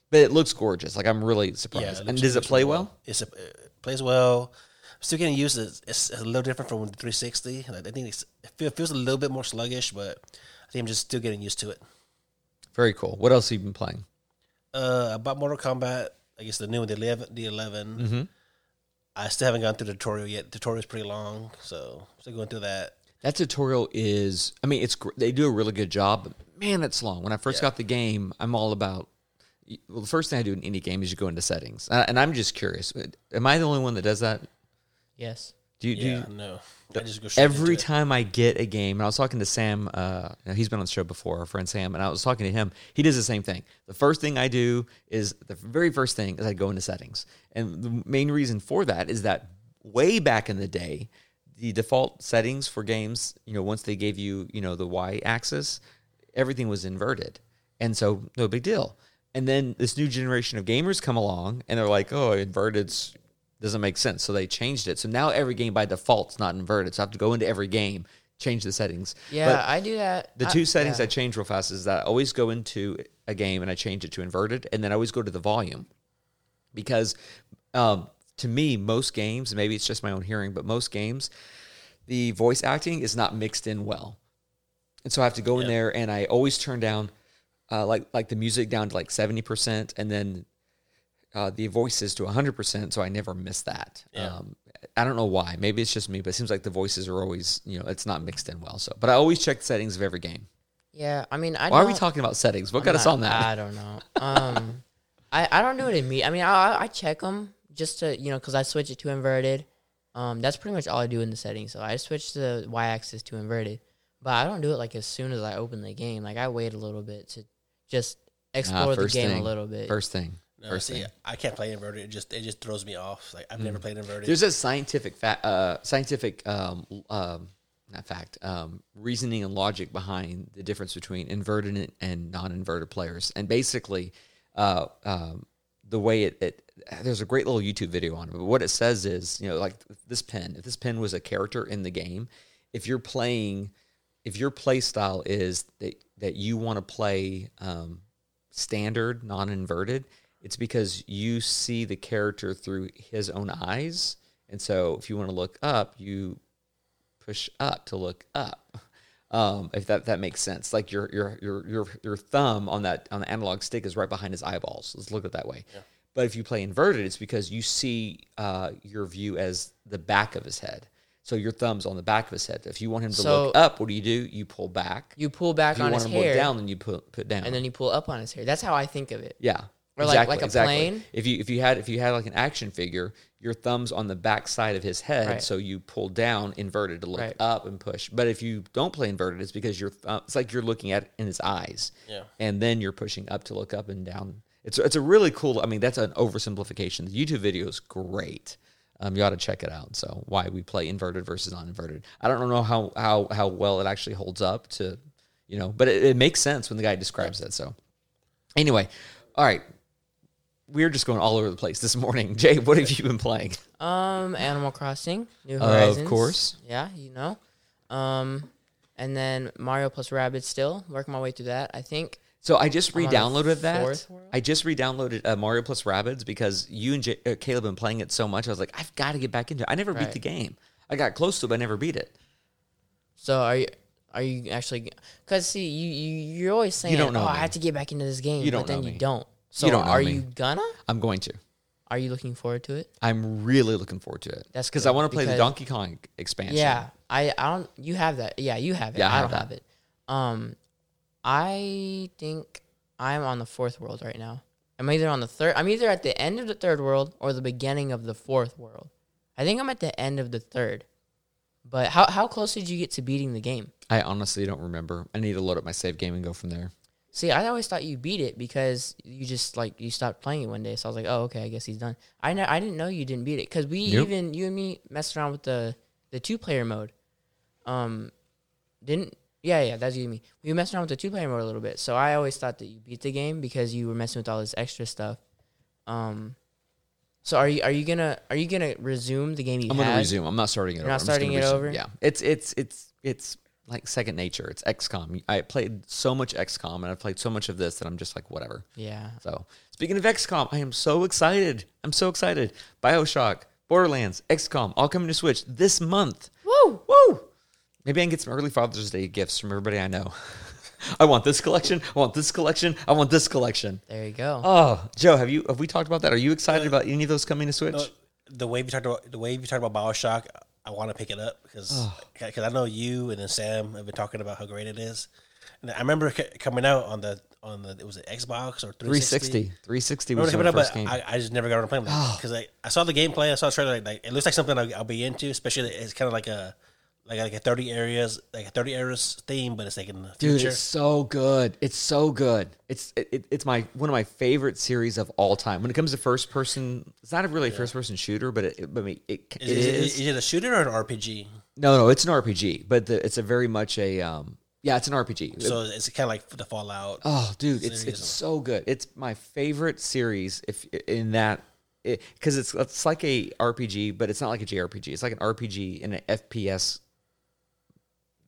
but it looks gorgeous. Like I'm really surprised. Yeah. and does it play really well? It's a, it plays well. Still getting used to. It's, it's a little different from the 360. I think it's, it feel- feels a little bit more sluggish, but I think I'm just still getting used to it. Very cool. What else have you been playing? Uh, about Mortal Kombat, I guess the new one, the 11, the 11. I still haven't gone through the tutorial yet. The tutorial's pretty long, so still going through that. That tutorial is, I mean, it's they do a really good job, but man, it's long. When I first Yeah. got the game, I'm all about. Well, the first thing I do in any game is you go into settings, and I'm just curious. Am I the only one that does that? Yes. Do you? do Yeah, you no. I just go every into it. time I get a game, and I was talking to Sam, uh, he's been on the show before, our friend Sam, and I was talking to him. He does the same thing. The first thing I do is the very first thing is I go into settings, and the main reason for that is that way back in the day, the default settings for games, you know, once they gave you, you know, the y axis, everything was inverted, and so no big deal. And then this new generation of gamers come along, and they're like, "Oh, inverted's doesn't make sense. So they changed it. So now every game by default is not inverted. So I have to go into every game, change the settings. Yeah, But I do that. the I- two settings yeah. I change real fast is that I always go into a game and I change it to inverted, and then I always go to the volume because um, to me, most games, maybe it's just my own hearing, but most games, the voice acting is not mixed in well, and so I have to go in there and I always turn down uh, like like the music down to like seventy percent, and then uh, the voices to 100% so i never miss that Yeah. um, i don't know why maybe it's just me but it seems like the voices are always you know it's not mixed in well so but i always check the settings of every game Yeah, I mean, I why are we talking about settings what I'm got us on that I don't know. Um, I, I don't do it in me. I mean, I I check them just to you know because I switch it to inverted. Um, that's pretty much all I do in the settings. So I switch the y-axis to inverted, but I don't do it like as soon as I open the game. Like I wait a little bit to just explore the game thing. a little bit. first thing No, see, I can't play inverted. It just it just throws me off. Like I've never played inverted. there's a scientific fa- uh, scientific um, um, not fact um, reasoning and logic behind the difference between inverted and- and non-inverted players and basically uh, um, the way it, it there's a great little youtube video on it but what it says is you know like this pen if this pen was a character in the game if you're playing if your play style is that that you want to play um, standard non-inverted it's because you see the character through his own eyes. And so if you want to look up you push up to look up um, if that, that makes sense. Like your, your your your your thumb on that on the analog stick is right behind his eyeballs. Let's look at it that way. But if you play inverted it's because you see uh, your view as the back of his head. So your thumb's on the back of his head. If you want him to So- look up what do you do? You pull back. You pull back if you on want his him hair, look down then you put put down. And then you pull up on his hair. That's how I think of it. yeah. Or like- like a plane? If you if you had if you had like an action figure, your thumb's on the back side of his head, Right. so you pull down inverted to look Right. up and push. But if you don't play inverted, it's because you're th- it's like you're looking at it in his eyes, Yeah. and then you're pushing up to look up and down. It's it's a really cool. I mean, that's an oversimplification. The YouTube video is great. Um, you ought to check it out. So why we play inverted versus non-inverted. I don't know how how how well it actually holds up to, you know, but it, it makes sense when the guy describes it. So anyway, all right. We're just going all over the place this morning. Jay, what have you been playing? Um, Animal Crossing, New Horizons. Of course. Yeah, you know. Um, and then Mario plus Rabbids still working my way through that. I think. So I just re-downloaded that. I just re-downloaded uh, Mario plus Rabbids because you and J- uh, Caleb have been playing it so much. I was like, I've got to get back into it. I never beat the game. I got close to it, but I never beat it. So are you? Are you actually? Because see, you you you're always saying, don't know "Oh, I have to get back into this game," You don't but then you don't. So don't know are me. you gonna? I'm going to. Are you looking forward to it? I'm really looking forward to it. That's because I want to play the Donkey Kong expansion. Yeah, I I don't. You have that. Yeah, you have it. Yeah, I I, have don't that. have it. Um, I think I'm on the fourth world right now. I'm either on the third. I'm either at the end of the third world or the beginning of the fourth world. I think I'm at the end of the third. But how how close did you get to beating the game? I honestly don't remember. I need to load up my save game and go from there. See, I always thought you beat it because you just like you stopped playing it one day. So I was like, oh, okay, I guess he's done. I ne- I didn't know you didn't beat it because we even you and me messed around with the the two player mode. Um, didn't yeah yeah that's you and me. We messed around with the two player mode a little bit. So I always thought that you beat the game because you were messing with all this extra stuff. Um, so are you are you gonna are you gonna resume the game you I'm gonna resume. I'm not starting it. You're over. not I'm starting it resume. over? Yeah, it's it's it's it's like second nature. It's XCOM. I played so much XCOM and I've played so much of this that I'm just like whatever. Yeah. So speaking of XCOM, I am so excited. I'm so excited. Bioshock Borderlands, XCOM, all coming to Switch this month. Woo! Woo! Maybe I can get some early Father's Day gifts from everybody I know. I want this collection. I want this collection. I want this collection. There you go. Oh, Joe, have you have we talked about that? Are you excited about any of those coming to Switch? Uh, the way you talked about the way you talked about Bioshock, I want to pick it up because because I know you and then Sam have been talking about how great it is. And I remember c- coming out on the on the it was it Xbox or 360. 360. 360 I was the coming out, first but game. I, I just never got around to playing it because I, I saw the gameplay, I saw the trailer, like, like it looks like something I'll, I'll be into. Especially it's kind of like a like like a thirty areas like a thirty areas theme, but it's like in the Dude, future. it's so good. It's so good. It's it, it- it's my one of my favorite series of all time. When it comes to first person, it's not a really first person shooter, but it, it, I mean, it, it is, it, is. is it a shooter or an RPG? No, no, it's an RPG, but the, it's a very much a um. Yeah, it's an RPG. So it's kind of like the Fallout. Oh, dude, it's it's so good. It's my favorite series. If in that, because it's it's like a RPG, but it's not like a JRPG. It's like an RPG in an FPS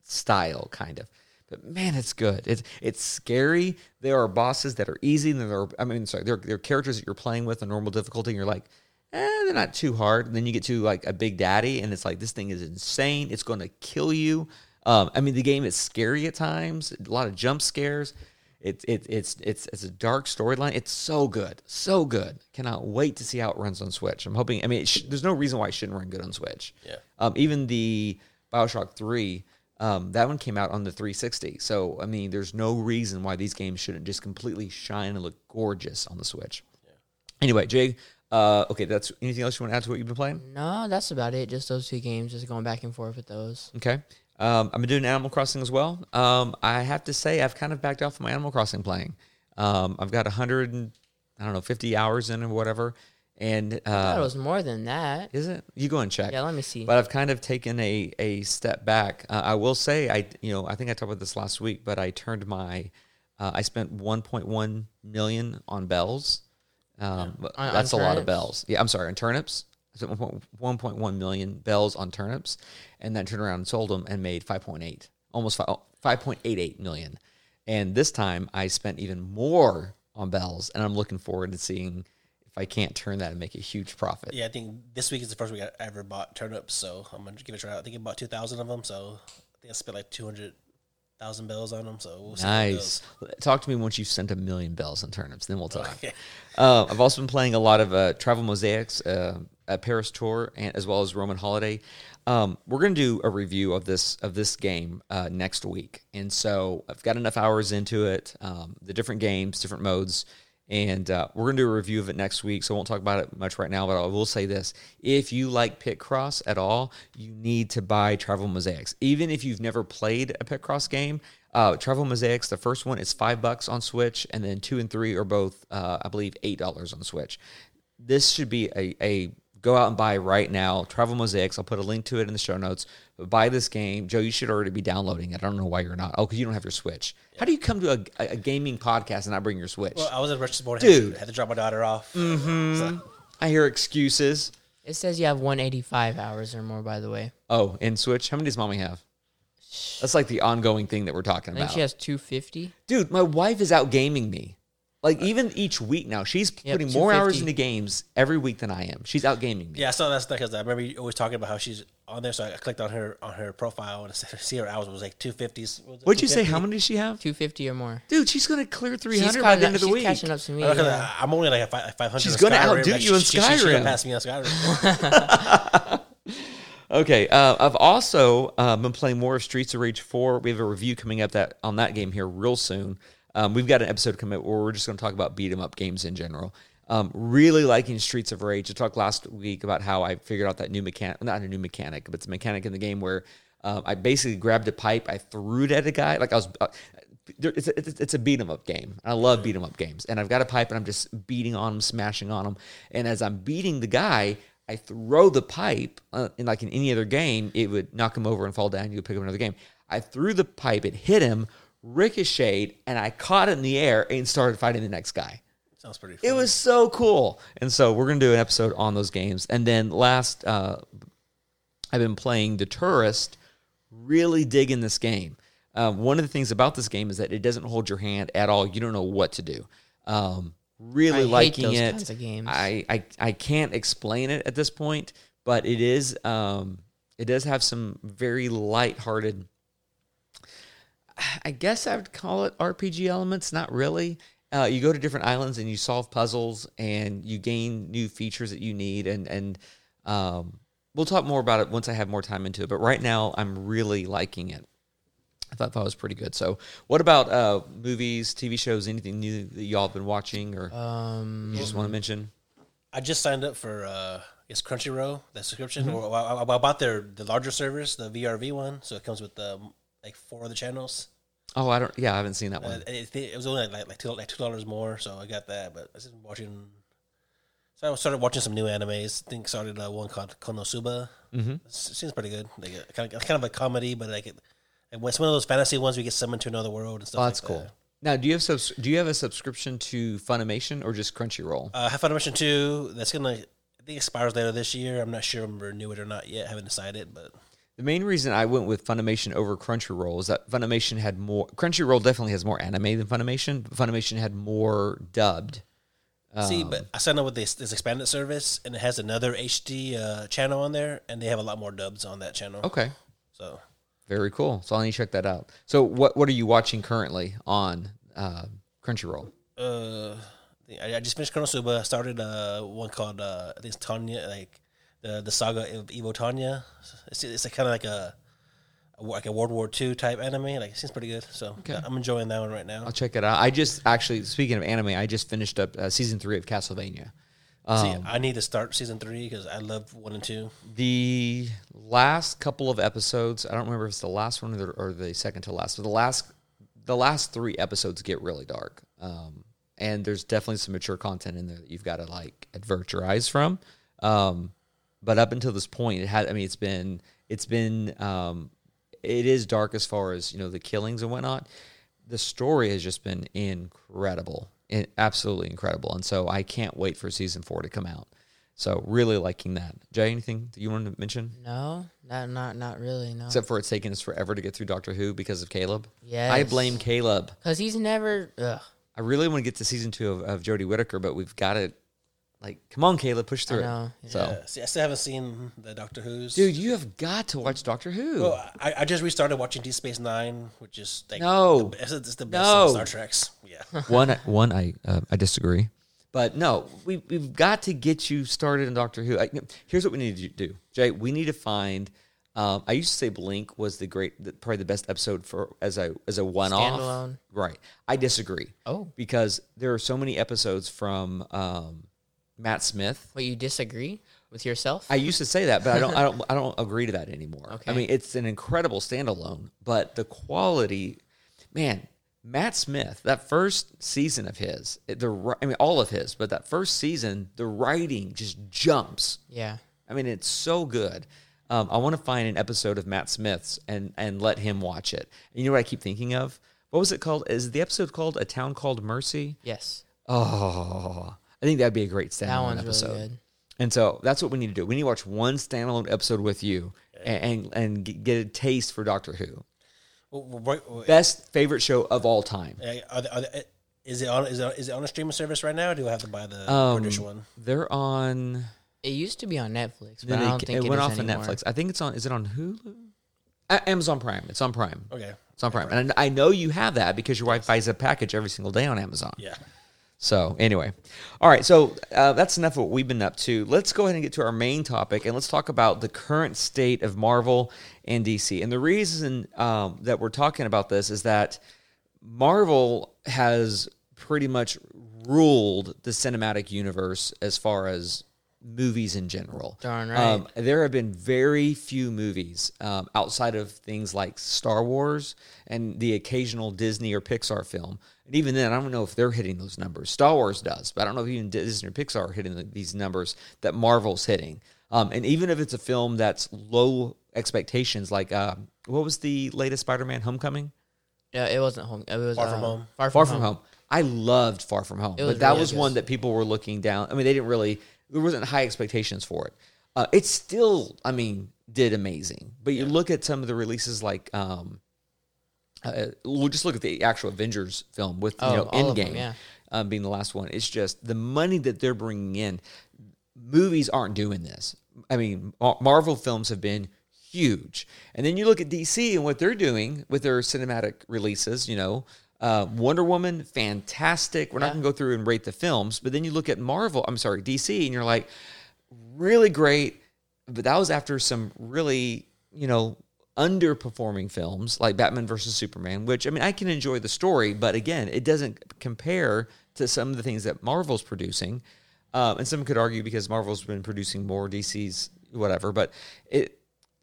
style, kind of. But man, it's good. It's it's scary. There are bosses that are easy, and there are I mean, sorry, there there are characters that you're playing with on normal difficulty, and you're like, eh, they're not too hard. And then you get to like a big daddy, and it's like this thing is insane. It's going to kill you. Um, I mean, the game is scary at times. A lot of jump scares. It's it, it's it's it's a dark storyline. It's so good, so good. Cannot wait to see how it runs on Switch. I'm hoping. I mean, it sh- there's no reason why it shouldn't run good on Switch. Yeah. Um, even the Bioshock Three, um, that one came out on the 360. So I mean, there's no reason why these games shouldn't just completely shine and look gorgeous on the Switch. Yeah. Anyway, Jake, Uh, okay, that's anything else you want to add to what you've been playing? No, that's about it. Just those two games. Just going back and forth with those. Okay. Um, I've been doing Animal Crossing as well. Um, I have to say, I've kind of backed off my Animal Crossing playing. Um, I've got 100, and, I don't know, 50 hours in or whatever. And I thought uh, it was more than that. is it? You go and check. Yeah, let me see. But I've kind of taken a, a step back. Uh, I will say, I you know, I think I talked about this last week, but I turned my, uh, I spent 1.1 million on bells. Um, but On- on that's a lot of bells. Yeah, I'm sorry, on turnips. I spent 1.1 million bells on turnips, and then turned around and sold them and made 5.8, almost five, 5.88 million. And this time I spent even more on bells, and I'm looking forward to seeing I can't turn that and make a huge profit. Yeah, I think this week is the first week I ever bought turnips, so I'm gonna give it a try. I think I bought two thousand of them, so I think I spent like two hundred thousand bells on them. So we'll see Nice. Talk to me once you've sent a million bells on turnips, then we'll talk. Okay. Uh, I've also been playing a lot of uh, Travel Mosaics, uh, a Paris tour, and as well as Roman Holiday. Um, we're going to do a review of this of this game uh, next week, and so I've got enough hours into it, um, the different games, different modes, and uh, we're going to do a review of it next week. So I won't talk about it much right now, but I will say this: if you like Picross at all, you need to buy Travel Mosaics, even if you've never played a Picross game. Uh, Travel Mosaics, the first one is five bucks on Switch, and then two and three are both, uh, I believe, eight dollars on Switch. This should be a, a go out and buy right now. Travel Mosaics. I'll put a link to it in the show notes. But buy this game, Joe. You should already be downloading it. I don't know why you're not. Oh, because you don't have your Switch. How do you come to a, a, a gaming podcast and not bring your Switch? Well, I was at Rush's morning. Dude. had to, had to drop my daughter off. Mm-hmm. I hear excuses. It says you have 185 hours or more. By the way, Oh, in Switch. How many does mommy have? That's like the ongoing thing that we're talking I think about. she has 250. Dude, my wife is out gaming me. Like even each week now, she's Yep, putting more hours into games every week than I am. She's out gaming me. Yeah, I saw that because I remember you always talking about how she's on there. So I clicked on her on her profile and I see her hours was like two fifties. What'd you say? How many does she have? 250 or more. Dude, she's gonna clear three hundred by the end of the she's week. catching up to me. Because yeah. I'm only like at five hundred. She's gonna outdo you in She, she, she Skyrim. gonna pass me on Skyrim. Okay, uh, I've also uh, been playing more of Streets of Rage 4. We have a review coming up that on that game here real soon. Um, we've got an episode coming up where we're just going to talk about beat 'em up games in general. Um, really liking Streets of Rage. I talked last week about how I figured out that new mechanic, not a new mechanic, but it's a mechanic in the game where um, I basically grabbed a pipe, I threw it at a guy, like I was, uh, it's, a, it's, a beat 'em up game. I love beat 'em up games, and I've got a pipe, and I'm just beating on him, smashing on him, and as I'm beating the guy, I throw the pipe, uh, in like in any other game, it would knock him over and fall down. You pick up another game. I threw the pipe, it hit him, ricocheted, and I caught it in the air and started fighting the next guy. Sounds pretty. Fun. It was so cool. And so we're gonna do an episode on those games. And then last, uh, I've been playing The Tourist. Really digging this game. Um, one of the things about this game is that it doesn't hold your hand at all. You don't know what to do. Um, really I hate liking those it. kinds of games. I, I I can't explain it at this point, but it is um, it does have some very light-hearted. I guess I would call it RPG elements. Not really. Uh, you go to different islands and you solve puzzles and you gain new features that you need and and um, we'll talk more about it once I have more time into it. But right now, I'm really liking it. I thought that was pretty good. So, what about uh, movies, TV shows, anything new that y'all have been watching, or Um, you just want to mention? I just signed up for uh, it's Crunchyroll that subscription. Mm-hmm. Or I, I, I bought their the larger service, the VRV one, so it comes with the like four other channels. Oh, I don't. Yeah, I haven't seen that Uh, one. it, it was only like like two like two dollars more, so I got that. But I was watching. So I started watching some new animes. I think started uh, one called Konosuba. Mm-hmm. seems pretty good. Like a, kind of kind of a comedy, but like it, it's one of those fantasy ones where you get summoned to another world and stuff. Oh, that's like cool. That. Now, do you have subs- do you have a subscription to Funimation or just Crunchyroll? Uh, Have Funimation too. That's gonna. I think expires later this year. I'm not sure I'm renew it or not yet. haven't decided, but The main reason I went with Funimation over Crunchyroll is that Funimation had more. Crunchyroll definitely has more anime than Funimation, but Funimation had more dubbed. see, Um, but I signed up with this, this expanded service, and it has another HD uh, channel on there, and they have a lot more dubs on that channel. Okay, So very cool. So I need to check that out. So what what are you watching currently on uh, Crunchyroll? uh, I, I just finished Konosuba. I started uh, one called uh, I think it's Tanya, like the the saga of Evo Tanya. It's it's kind of like a, like a World War II type anime. Like it seems pretty good. So I'm enjoying that one right now. I'll check it out. I just actually speaking of anime, I just finished up uh, season three of Castlevania. See, Um, I need to start season three because I love one and two. the last couple of episodes, I don't remember if it's the last one or the, or the second to last, but the last the last three episodes get really dark. Um, and there's definitely some mature content in there that you've got to like avert your eyes from. Um, but up until this point, it had. I mean, it's been it's been um, it is dark as far as you know the killings and whatnot. The story has just been incredible, in, absolutely incredible, and so I can't wait for season four to come out. So really liking that. Jay, anything that you wanted to mention? no, not not not really. No, Except for it's taken us forever to get through Doctor Who because of Caleb. Yeah, I blame Caleb. because he's never. Ugh, I really want to get to season two of, of Jodie Whittaker, but we've got to like, come on, Caleb, push through know, it. So, see, I still haven't seen the Doctor Who's. dude, you have got to watch Doctor Who. Well, I, I just restarted watching Deep Space Nine, which is like No. the, best- it's the best No. of Star Treks. Yeah, one, one, I uh, I disagree, but no, we we've got to get you started in Doctor Who. I, here's what we need to do, Jay. We need to find. Um, I used to say Blink was the great, the, probably the best episode for as a as a one off. Standalone. Right. I disagree. Oh. because there are so many episodes from um, Matt Smith. Wait, you disagree with yourself? I used to say that, but I don't. I don't. I don't agree to that anymore. Okay. I mean, it's an incredible standalone, but the quality, man. Matt Smith, that first season of his, the I mean, all of his, but that first season, the writing just jumps. yeah. I mean, it's so good. Um, I want to find an episode of Matt Smith's and and let him watch it. And you know what I keep thinking of? What was it called? Is the episode called "A Town Called Mercy"? Yes. Oh, I think that'd be a great standalone That one's episode. really good. And so that's what we need to do. We need to watch one standalone episode with you and and, and get a taste for Doctor Who. Well, well, right- well, Best favorite show of all time. are they- are they- is it on? Is it, is it on a streaming service right now? or Do I have to buy the Um, British one? They're on. It used to be on Netflix, but Then I don't think it it went is off of. Netflix. I think it's on. Is it on Hulu? Amazon Prime. It's on Prime. Okay. It's on Prime, and I know you have that because your wife buys a package every single day on Amazon. Yeah. So anyway, all right. So uh, that's enough of what we've been up to. Let's go ahead and get to our main topic, and let's talk about the current state of Marvel and DC. And the reason um, that we're talking about this is that Marvel has pretty much ruled the cinematic universe as far as movies in general. Darn right. Um, there have been very few movies um, outside of things like Star Wars and the occasional Disney or Pixar film. And even then, I don't know if they're hitting those numbers. Star Wars does, but I don't know if even Disney or Pixar are hitting the, these numbers that Marvel's hitting. Um, and even if it's a film that's low expectations, like uh, what was the latest Spider-Man: Homecoming? Yeah, it wasn't home. It was Far From um, Home. Far from, Far From Home. I loved Far From Home, but that really was good. one that people were looking down. I mean, they didn't really. There wasn't high expectations for it. Uh, it still, I mean, did amazing. But you look at some of the releases, like um, uh, we'll just look at the actual Avengers film with you Oh, know all of them, Endgame yeah. um, being the last one. It's just the money that they're bringing in. Movies aren't doing this. I mean, Marvel films have been huge. And then you look at DC and what they're doing with their cinematic releases, you know, uh, Wonder Woman, fantastic. We're not going to go through and rate the films, but then you look at Marvel, I'm sorry, DC, and you're like, really great. But that was after some really, you know, underperforming films like Batman versus Superman, which I mean, I can enjoy the story, but again, it doesn't compare to some of the things that Marvel's producing. Um, and some could argue because Marvel's been producing more DC's whatever, but it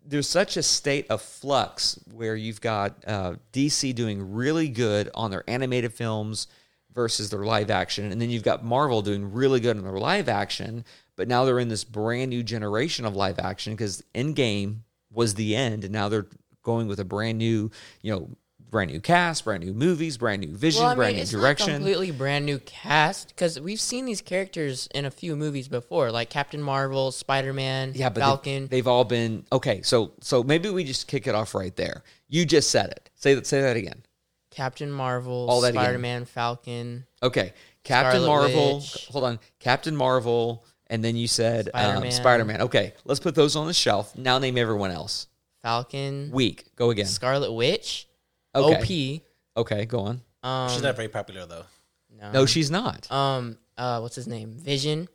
there's such a state of flux where you've got uh, DC doing really good on their animated films versus their live action, and then you've got Marvel doing really good on their live action, but now they're in this brand new generation of live action because Endgame was the end, and now they're going with a brand new, you know, brand new cast, brand new movies, brand new vision, Well, I brand new direction. completely brand new cast because we've seen these characters in a few movies before, like Captain Marvel, Spider Man, Yeah, but Falcon. They've, they've all been okay. So so maybe we just kick it off right there. You just said it. Say that. Say that again. Captain Marvel, All that. Spider Man, Falcon. Okay, Captain Scarlet Marvel. Witch. Hold on, Captain Marvel, and then you said Spider-Man. Spider Man. Okay, let's put those on the shelf. Now name everyone else. Falcon, Weak. Go again. Scarlet Witch, Okay. Okay, go on. Um, She's not very popular though. no, No, she's not. um, uh, what's his name? Vision.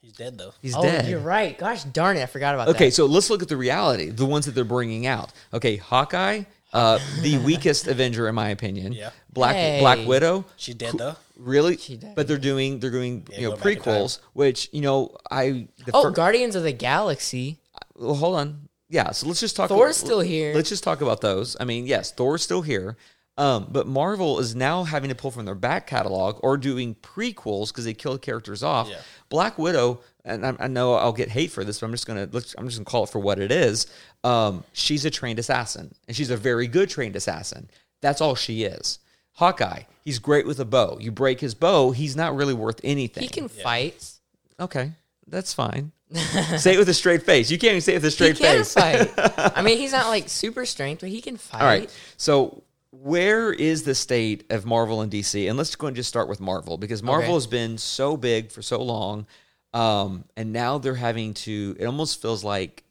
He's dead though. He's oh, dead. you're right. Gosh darn it, I forgot about Okay, that. Okay, so let's look at the reality. The ones that they're bringing out. Okay, Hawkeye, uh, the weakest Avenger in my opinion. Yeah. Black Hey. Black Widow. She's dead though. Really? She died. But they're doing they're doing Yeah, you know going back in prequels, which you know I. The Oh, fir- Guardians of the Galaxy. well, hold on. Yeah, so let's just talk. Thor's still here. Let's just talk about those. I mean, yes, Thor's still here. Um, but Marvel is now having to pull from their back catalog or doing prequels because they killed characters off. Yeah. Black Widow, and I, I know I'll get hate for this, but I'm just gonna let's, I'm just gonna call it for what it is. Um, she's a trained assassin, and she's a very good trained assassin. That's all she is. Hawkeye, he's great with a bow. You break his bow, he's not really worth anything. He can fight. Okay, that's fine. say it with a straight face. You can't even say it with a straight He straight can face. fight. I mean, he's not like super strength, but he can fight. All right. So where is the state of Marvel and DC? And let's go and just start with Marvel because Marvel Okay. has been so big for so long, um, and now they're having to. It almost feels like,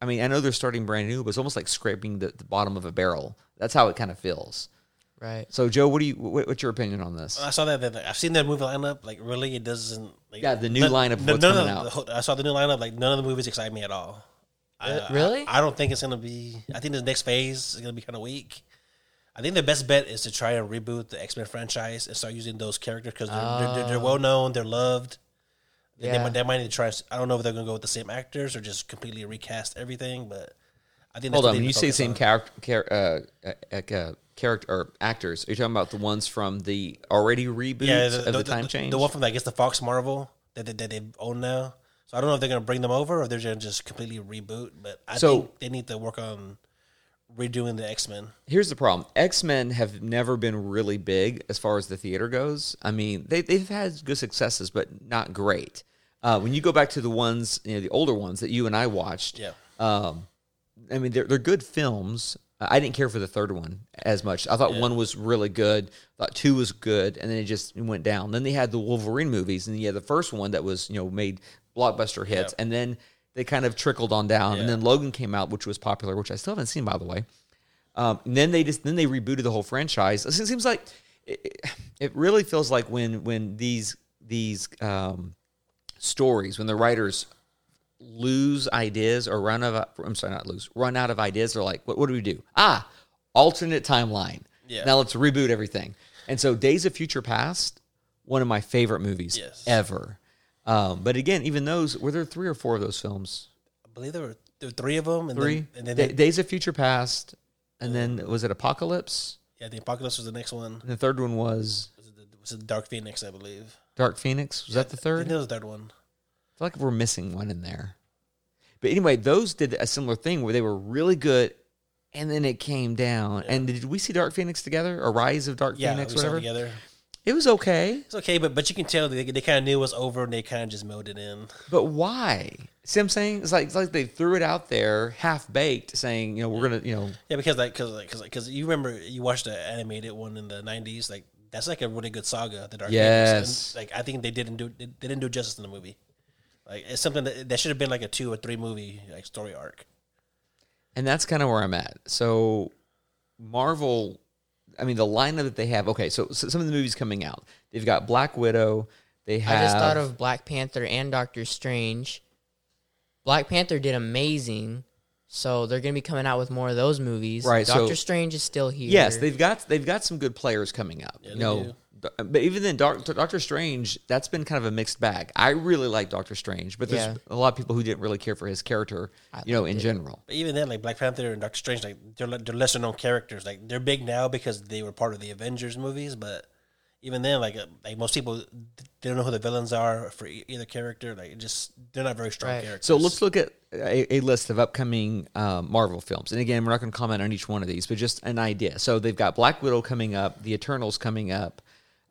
I mean, I know they're starting brand new, but it's almost like scraping the, the bottom of a barrel. That's how it kind of feels. Right. So, Joe, what do you? What, what's your opinion on this? I saw that, that. I've seen that movie lineup. Like, really, it doesn't. Like, Yeah, the new none- lineup of none- what's none coming the- out. the whole- I saw the new lineup. Like, none of the movies excite me at all. I- really? I, I don't think it's gonna be. I think the next phase is gonna be kind of weak. I think the best bet is to try and reboot the X Men franchise and start using those characters because they're, they're, they're, they're well known, they're loved. They- They, Yeah. might, they might need to try. I don't know if they're gonna go with the same actors or just completely recast everything, but I think. Hold that's what on. When you say focus same on. character, char- uh, uh, uh, character or actors, are you talking about the ones from the already reboots yeah, of the, time change? The one from I guess the Fox Marvel that they, that they own now. So I don't know if they're gonna bring them over or they're gonna just completely reboot. But I So- think they need to work on redoing the X Men. Here's the problem: X Men have never been really big as far as the theater goes. I mean, they they've had good successes, but not great. Uh, when you go back to the ones, you know, the older ones that you and I watched, Yeah. um, I mean, they're they're good films. I didn't care for the third one as much. I thought one was really good. Thought two was good, and then it just went down. Then they had the Wolverine movies, and yeah, the first one that was you know made blockbuster hits, and then they kind of trickled on down. And then Logan came out, which was popular, which I still haven't seen by the way. Um, and then they just then they rebooted the whole franchise. It seems like it, it really feels like when when these these um, stories when the writers lose ideas or run out of I'm sorry not lose run out of ideas they're like what, what do we do ah alternate timeline Yeah. now let's reboot everything and so Days of Future Past one of my favorite movies Yes. ever um, but again even those were there three or four of those films I believe there were there were three of them, and three then and then they- Days of Future Past and then was it Apocalypse yeah, the Apocalypse was the next one. and the third one was Was it, the, was it Dark Phoenix? I believe. Dark Phoenix was that the I third think that was the third one. Feel like we're missing one in there. But anyway, those did a similar thing where they were really good and then it came down. And did we see Dark Phoenix together? Or Rise of Dark Yeah, Phoenix, we saw whatever? together. It was okay. It's okay, but but you can tell they, they kind of knew it was over, and they kind of just mowed it in. But why? See what I'm saying? It's like, it's like they threw it out there half baked, saying, you know, we're to, you know, Yeah, because like because like because because you remember you watched the animated one in the '90s, like that's like a really good saga. The Dark Yes. Phoenix. And, like I think they didn't do they didn't do justice in the movie. Like it's something that that should have been like a two or three movie like story arc. And that's kind of where I'm at. So Marvel, I mean, the lineup that they have. Okay, so, so some of the movies coming out, they've got Black Widow. They have. I just thought of Black Panther and Doctor Strange. Black Panther did amazing, so they're gonna be coming out with more of those movies. Right, so- Doctor Strange is still here. Yes, they've got they've got some good players coming up. Yeah, you know, do. But even then, Doc- Doctor Strange, that's been kind of a mixed bag. I really like Doctor Strange, but there's Yeah. a lot of people who didn't really care for his character. I You know, in it. general. But even then, like Black Panther and Doctor Strange, like they're they're lesser known characters. Like they're big now because they were part of the Avengers movies. But even then, like uh, like most people, they don't know who the villains are for e- either character. Like it just they're not very strong Right. characters. So let's look at a, a list of upcoming um, Marvel films. And again, we're not going to comment on each one of these, but just an idea. So they've got Black Widow coming up, The Eternals coming up,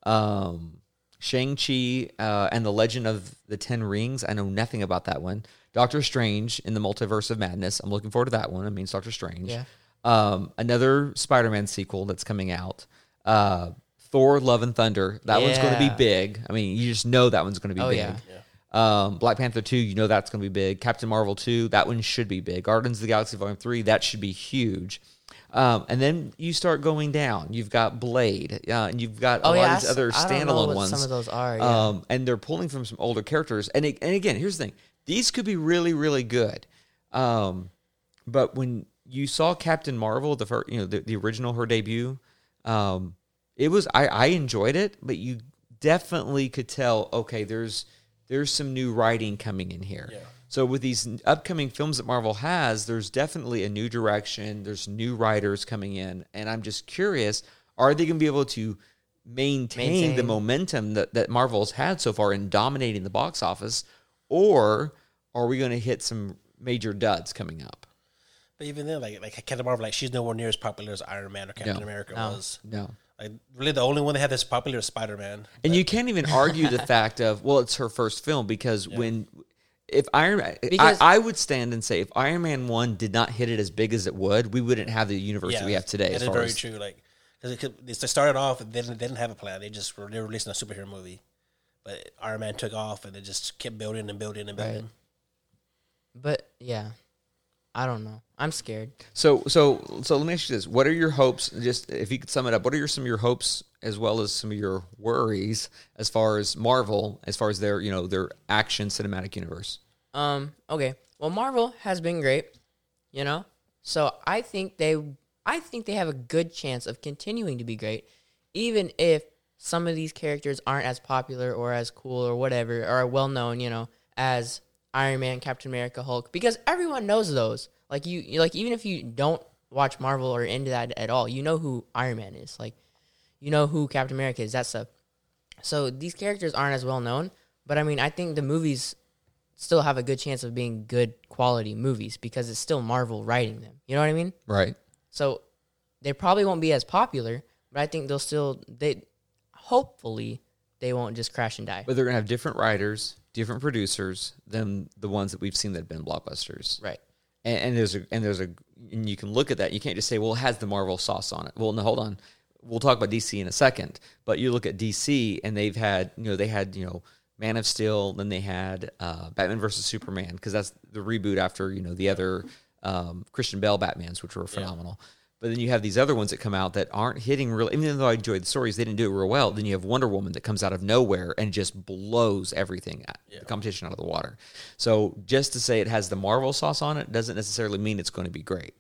um, Shang Chi uh, and the Legend of the Ten Rings. I know nothing about that one. Doctor Strange in the Multiverse of Madness. I'm looking forward to that one. I mean, it's Doctor Strange. Yeah. Um, another Spider-Man sequel that's coming out. Uh, Thor: Love and Thunder. That one's going to be Yeah. big. I mean, you just know that one's going to be Oh, big. yeah. Um, Black Panther 2, you know that's going to be big. Captain Marvel 2, that one should be big. Guardians of the Galaxy Volume 3, that should be huge. Um, and then you start going down. You've got Blade, uh, and you've got a Oh lot yeah, of these I other s- I don't know standalone what ones. Some of those are. Yeah. Um, and they're pulling from some older characters. And, it, and again, here's the thing these could be really, really good. Um, but when you saw Captain Marvel, the first, you know, the, the original, her debut, um, it was, I, I enjoyed it, but you definitely could tell, okay, there's, there's some new writing coming in here. Yeah. So with these upcoming films that Marvel has, there's definitely a new direction. There's new writers coming in, and I'm just curious: are they going to be able to maintain, the momentum that that Marvel's had so far in dominating the box office, or are we going to hit some major duds coming up? But even then, like like Captain Marvel, like she's nowhere near as popular as Iron Man or Captain No. America No. was. No. Like really, the only one that had this popular is Spider Man. And you can't even argue the fact of well, it's her first film because when if Iron Man, Because- I, I would stand and say if Iron Man one did not hit it as big as it would, we wouldn't have the universe that we have today. That As far very as, true. Like because it could, they started off, they didn't, they didn't have a plan. They just were they were releasing a superhero movie, but Iron Man took off and it just kept building and building and building. Right. but yeah, I don't know. I'm scared. So so so let me ask you this: What are your hopes? Just if you could sum it up, what are your some of your hopes as well as some of your worries as far as Marvel, as far as their you know their action cinematic universe? Um. Okay. Well, Marvel has been great, you know. So I think they, I think they have a good chance of continuing to be great, even if some of these characters aren't as popular or as cool or whatever or well known, you know, as Iron Man, Captain America, Hulk, because everyone knows those. Like you, like even if you don't watch Marvel or into that at all, you know who Iron Man is. Like, you know who Captain America is. That stuff. So these characters aren't as well known, but I mean, I think the movies still have a good chance of being good quality movies because it's still Marvel writing them. You know what I mean? Right. So they probably won't be as popular, but I think they'll still they hopefully they won't just crash and die. But they're gonna have different writers, different producers than the ones that we've seen that have been blockbusters. Right. And, and there's a and there's a and you can look at that. You can't just say, well, it has the Marvel sauce on it. Well, no, hold on. We'll talk about DC in a second. But you look at DC, and they've had you know they had you know Man of Steel, then they had uh, Batman versus Superman because that's the reboot after you know the other um, Christian Bale Batmans, which were phenomenal. But then you have these other ones that come out that aren't hitting really. Even though I enjoyed the stories, they didn't do it real well. Then you have Wonder Woman that comes out of nowhere and just blows everything, the competition out of the water. So just to say it has the Marvel sauce on it doesn't necessarily mean it's going to be great.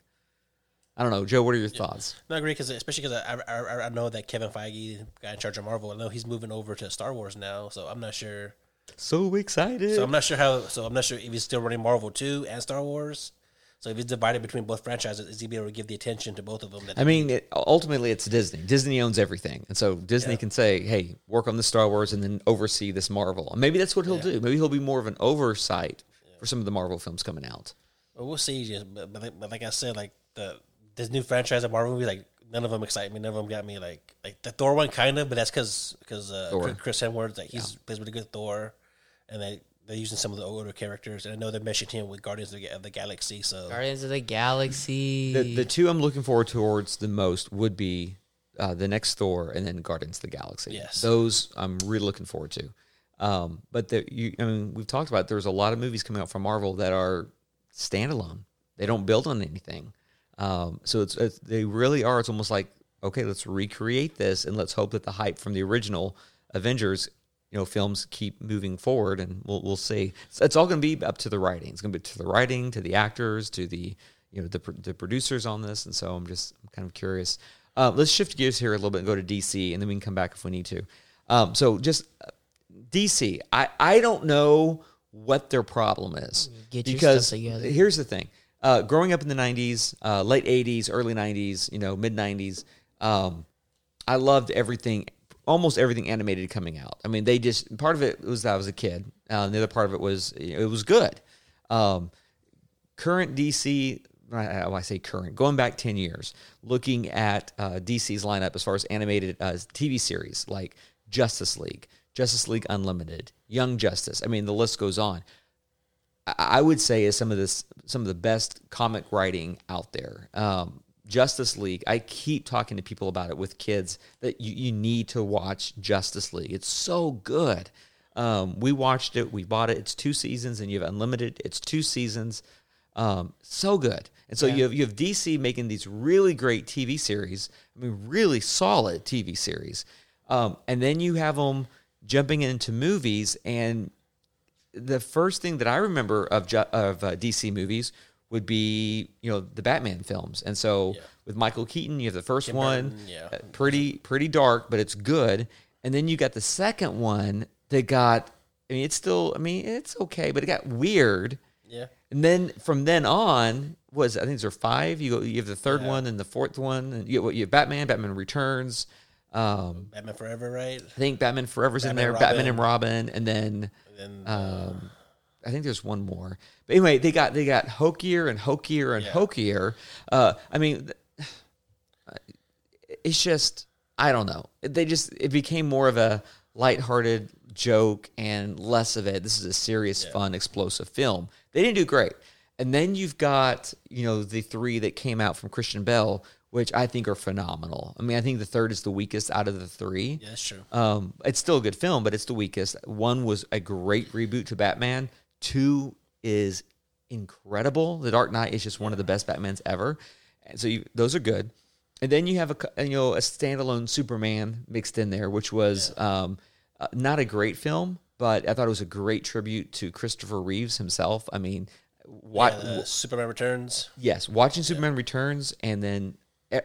I don't know, Joe. What are your thoughts? No, I agree because especially because I, I I know that Kevin Feige, guy in charge of Marvel, I know he's moving over to Star Wars now, so I'm not sure. So excited! So I'm not sure how. So I'm not sure if he's still running Marvel too and Star Wars. So if he's divided between both franchises, is he be able to give the attention to both of them? That I mean, it, ultimately, it's Disney. Disney owns everything, and so Disney can say, "Hey, work on the Star Wars, and then oversee this Marvel." And maybe that's what he'll do. Maybe he'll be more of an oversight for some of the Marvel films coming out. Well, we'll see. But, but like I said, like the this new franchise of Marvel movies, like none of them excite me. None of them got me like like the Thor one, kind of, but that's because because uh, Chris- Chris Hemsworth, like he's plays with a good Thor, and they they're using some of the older characters, and I know they're meshing him with Guardians of the, of the Galaxy. So Guardians of the Galaxy. The the two I'm looking forward towards the most would be uh, the next Thor and then Guardians of the Galaxy. Yes. those I'm really looking forward to. Um, but the, you, I mean, we've talked about it, there's a lot of movies coming out from Marvel that are standalone. They don't build on anything. Um, so it's, it's they really are. It's almost like okay, let's recreate this and let's hope that the hype from the original Avengers, you know, films keep moving forward, and we'll we'll see. It's, it's all going to be up to the writing. It's going to be to the writing, to the actors, to the you know the the producers on this, and so I'm just I'm kind of curious. Uh, let's shift gears here a little bit and go to DC, and then we can come back if we need to. Um, so just uh, DC, I I don't know what their problem is Get because here's the thing. Uh, growing up in the 90s, uh, late 80s, early 90s, you know, mid 90s, um, I loved everything, almost everything animated coming out. I mean, they just, part of it was that I was a kid. Uh, the other part of it was, it was good. Um, current DC, I say current, going back 10 years, looking at uh, DC's lineup as far as animated uh, TV series like Justice League, Justice League Unlimited, Young Justice. I mean, the list goes on. I- would say is some of this some of the best comic writing out there. Um, Justice League. I keep talking to people about it with kids that you, you need to watch Justice League. It's so good. Um, we watched it. We bought it. It's two seasons, and you have unlimited. It's two seasons. Um, so good. And so you have you have DC making these really great TV series. I mean, really solid TV series. Um, and then you have them jumping into movies and the first thing that I remember of Ju- of uh, DC movies would be you know the Batman films, and so with Michael Keaton, you have the first one, Burton, yeah. uh, pretty pretty dark, but it's good, and then you got the second one that got, I mean, it's still, I mean, it's okay, but it got weird, Yeah. and then from then on was I think there are five. You go, you have the third one and the fourth one, and you, you have Batman, Batman Returns. Um, Batman Forever, right? I think Batman Forever's in there, Robin. Batman and Robin, and then And then um, I think there's one more. But anyway, they got they got hokier and hokier and Yeah. hokier. Uh, I mean, it's just I don't know. They just it became more of a lighthearted joke and less of it. This is a serious, fun, explosive film. They didn't do great. And then you've got you know the three that came out from Christian Bale, which I think are phenomenal. I mean, I think the third is the weakest out of the three. yeah, that's true. Um, it's still a good film, but it's the weakest. One was a great reboot to Batman. Two is incredible. The Dark Knight is just one of the best Batmans ever. And so you, those are good. And then you have a you know a standalone Superman mixed in there, which was um, uh, not a great film, but I thought it was a great tribute to Christopher Reeves himself. I mean, what? Yeah, Superman Returns. Yes, watching Superman Returns and then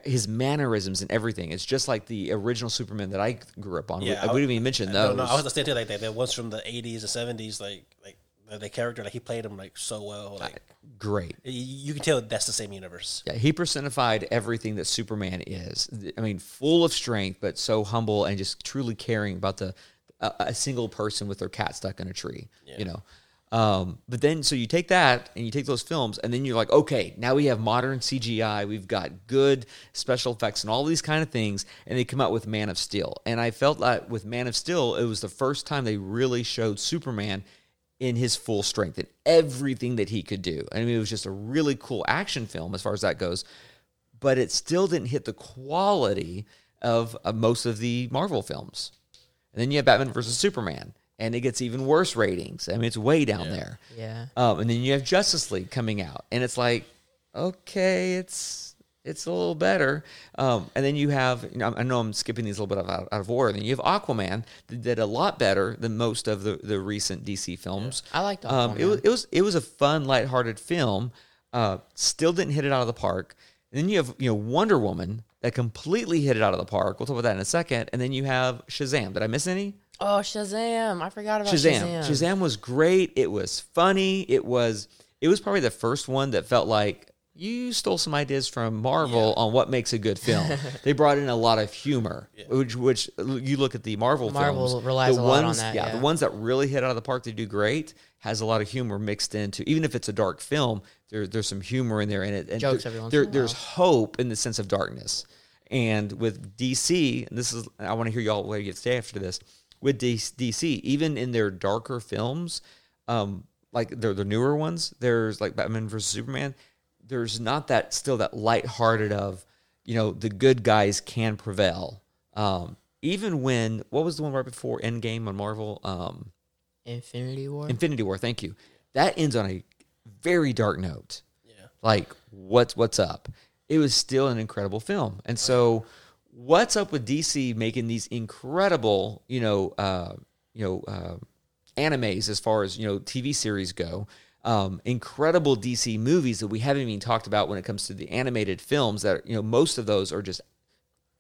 his mannerisms and everything. It's just like the original Superman that I grew up on. Yeah, I I- wouldn't even mention No, those. no, I was gonna say too, like that. The ones from the '80s and '70s, like like the, the character, like he played him like so well. Like Great. you can tell that's the same universe. Yeah, he personified everything that Superman is. I mean, full of strength, but so humble and just truly caring about the a, a single person with their cat stuck in a tree. You know. Um, but then, so you take that and you take those films, and then you're like, okay, now we have modern CGI, we've got good special effects and all these kind of things, and they come out with Man of Steel. And I felt like with Man of Steel, it was the first time they really showed Superman in his full strength and everything that he could do. I mean, it was just a really cool action film as far as that goes, but it still didn't hit the quality of uh, most of the Marvel films. And then you have Batman versus Superman, and it gets even worse ratings. I mean, it's way down there. Yeah. Um, and then you have Justice League coming out, and it's like, okay, it's it's a little better. Um, and then you have, you know, I know I'm skipping these a little bit out, out of order. Then you have Aquaman that did a lot better than most of the, the recent DC films. I liked Um, it was it was it was a fun, lighthearted film. Uh, still didn't hit it out of the park. And then you have you know Wonder Woman that completely hit it out of the park. We'll talk about that in a second. And then you have Shazam. Did I miss any? Oh, Shazam! I forgot about Shazam. Shazam. Shazam. was great. It was funny. It was it was probably the first one that felt like you stole some ideas from Marvel on what makes a good film. they brought in a lot of humor, which which you look at the Marvel, Marvel films. relies the a lot on ones, that, Yeah, yeah. the ones that really hit out of the park, they do great. Has a lot of humor mixed into, even if it's a dark film. There, there's some humor in there, and it and Jokes there- every once there- There's while. hope in the sense of darkness. And with DC, and this is I want to hear y'all where you stay after this. With DC, even in their darker films, um, like the the newer ones, there's like Batman versus Superman. There's not that still that lighthearted of, you know, the good guys can prevail. Um, even when what was the one right before Endgame on Marvel? Um, Infinity War. Infinity War. Thank you. That ends on a very dark note. Yeah. Like what's what's up? It was still an incredible film, and so what's up with DC making these incredible, you know, uh, you know, uh, animes as far as you know TV series go. Um, incredible DC movies that we haven't even talked about when it comes to the animated films. That you know, most of those are just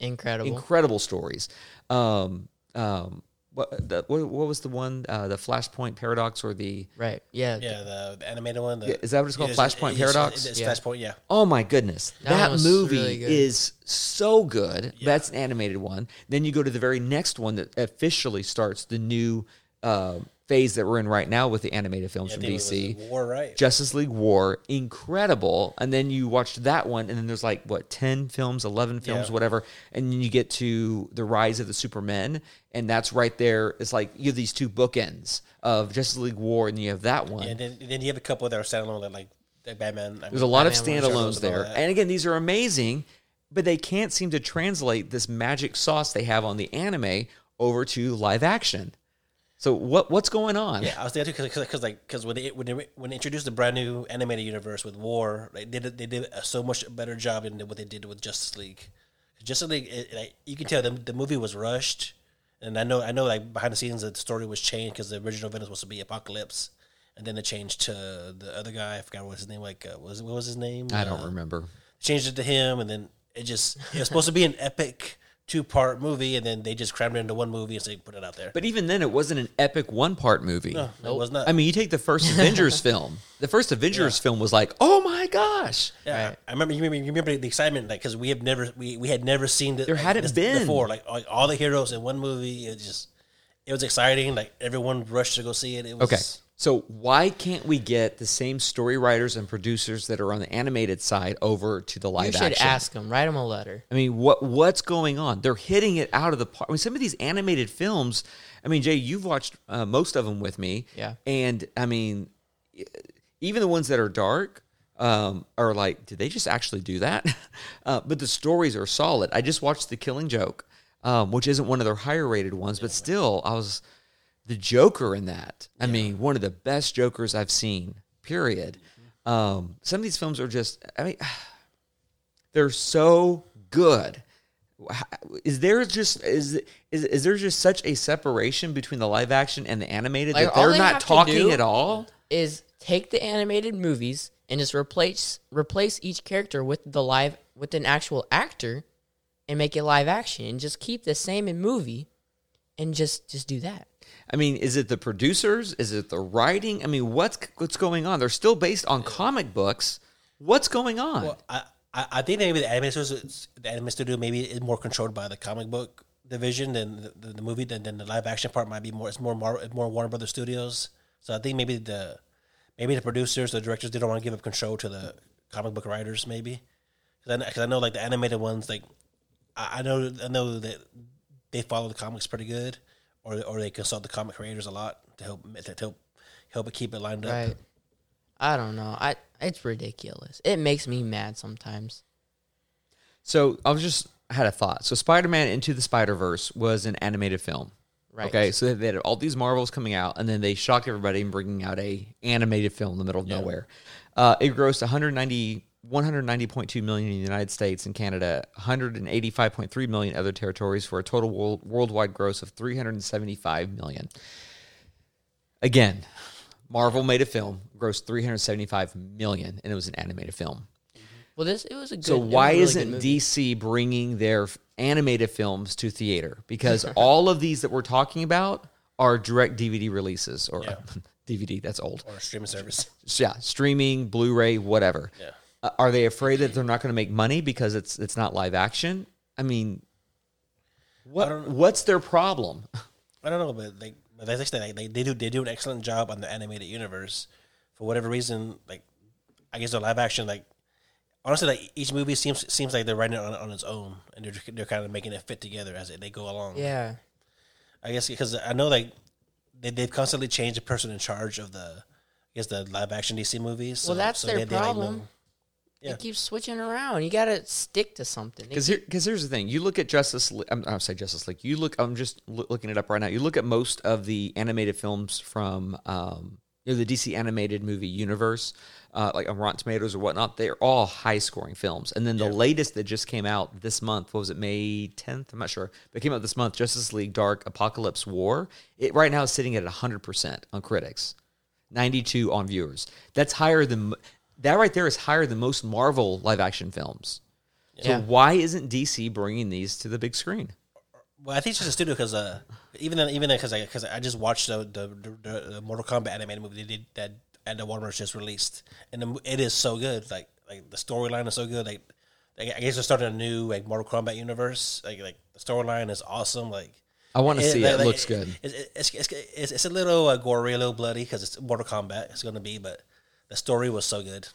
Incredible. incredible stories. Um, um, what, the, what what was the one? Uh, the Flashpoint Paradox or the right. Yeah. Yeah, the, the animated one. The, Yeah, is that what it's called? It's- Flashpoint it's- Paradox? It's, Yeah. Flashpoint, yeah. Oh my goodness. That That, movie really is so good. That's an animated one. Then you go to the very next one that officially starts the new uh, phase that we're in right now with the animated films I from think it was DC. War, right? Justice League War, incredible. And then you watch that one, and then there's like, what, 10 films, 11 films, Yeah. whatever. And then you get to The Rise of the Supermen, and that's right there. It's like you have these two bookends of Justice League War, and you have that one. Yeah, and then, then you have a couple that are standalone, that like, like Batman. I There's a lot of Batman was- standalones Shadows and all there. And again, these are amazing, but they can't seem to translate this magic sauce they have on the anime over to live action. So what what's going on? Yeah, I was there too because like because when they when they when they introduced the brand new animated universe with War, they did they did a so much better job than what they did with Justice League. Justice League, it, like, you can tell the, the movie was rushed, and I know I know like behind the scenes the story was changed because the original villain was supposed to be Apocalypse, and then they changed to the other guy. I forgot what his name like uh, was what was his name? I don't Uh, remember. Changed it to him, and then it just it was supposed to be an epic two part movie, and then they just crammed it into one movie and so they put it out there. But even then, it wasn't an epic one part movie. no, it was not. I mean, you take the first Avengers film. The first Avengers film was like, oh my gosh. Yeah, Right. I remember. You remember, you remember the excitement, like because we have never, we, we had never seen it. There like, hadn't this been. before. Like, like all the heroes in one movie. It just, it was exciting. Like everyone rushed to go see it. It was Okay. So why can't we get the same story writers and producers that are on the animated side over to the live action? You should action? ask them. Write them a letter. I mean, what what's going on? They're hitting it out of the park. I mean, some of these animated films. I mean, Jay, you've watched uh, most of them with me. Yeah. And I mean, even the ones that are dark um, are like, did they just actually do that? uh, but the stories are solid. I just watched The Killing Joke, um, which isn't one of their higher rated ones, but still, I was the Joker in that. I mean, one of the best Jokers I've seen. Period. Um, some of these films are just. I mean they're so good. Is there just is is is there just such a separation between the live action and the animated Like, that they're they not talking at all? Is take the animated movies and just replace replace each character with the live with an actual actor, and make it live action, and just keep the same in movie, and just just do that. I mean, is it the producers? Is it the writing? I mean, what's what's going on? They're still based on comic books. What's going on? Well, I, I, think maybe the anime studio, the anime studio maybe is more controlled by the comic book division than the, the, movie. Than, than the live action part might be more. It's more Mar, more Warner Brothers Studios. So I think maybe the maybe the producers, the directors, they don't want to give up control to the comic book writers. Maybe because I, I know like the animated ones, like I, I know I know that they follow the comics pretty good, or or they consult the comic creators a lot to help to help help it keep it lined up. Right. I don't know. I it's ridiculous. It makes me mad sometimes. So I was just I had a thought. So Spider-Man Into the Spider-Verse was an animated film. Right. Okay, so they had all these Marvels coming out, and then they shocked everybody in bringing out a animated film in the middle of nowhere. Uh, it grossed 190, 190.2 million in the United States and Canada, 185.3 million other territories for a total world, worldwide gross of 375 million. Again, Marvel made a film, grossed 375 million, and it was an animated film. Mm-hmm. Well, this it was a good. So it was a why really isn't. DC bringing their animated films to theater? Because all of these that we're talking about are direct DVD releases or Yeah. DVD. That's old. Or a streaming service. Yeah, streaming, Blu-ray, whatever. Yeah. Uh, are they afraid that they're not going to make money because it's it's not live action? I mean, what don't what's their problem? I don't know, but like, but as I said, they, they do they do an excellent job on the animated universe. For whatever reason, like, I guess the live action, like, honestly, like each movie seems seems like they're writing it on, on its own, and they're they're kind of making it fit together as they go along. Yeah. I guess because I know like they they've constantly changed the person in charge of the, I guess the live action DC movies. So, Well, that's so their they- they, like, problem. know- Yeah. It keeps switching around. You gotta stick to something. Because here, because here's the thing: you look at Justice. League, I'm, I'm sorry, Justice League. You look. I'm just loo- looking it up right now. You look at most of the animated films from, um, you know, the DC animated movie universe, uh, like on Rotten Tomatoes or whatnot. They're all high scoring films. And then the latest that just came out this month, what was it, May 10th? I'm not sure, but it came out this month. Justice League Dark Apokolips War. It right now is sitting at 100 percent on critics. 92 on viewers. That's higher than that right there is higher than most Marvel live action films. So why isn't DC bringing these to the big screen? Well, I think it's just a studio because uh, even then, even because I because I just watched the the, the the Mortal Kombat animated movie they did that and the Warner's just released, and the, it is so good. Like like the storyline is so good. Like, like I guess they're starting a new like Mortal Kombat universe. Like like the storyline is awesome. Like I want to see it. like- It like, looks good. It's it's, it's, it's, it's a little uh, gory, a little bloody because it's Mortal Kombat. It's going to be, but the story was so good.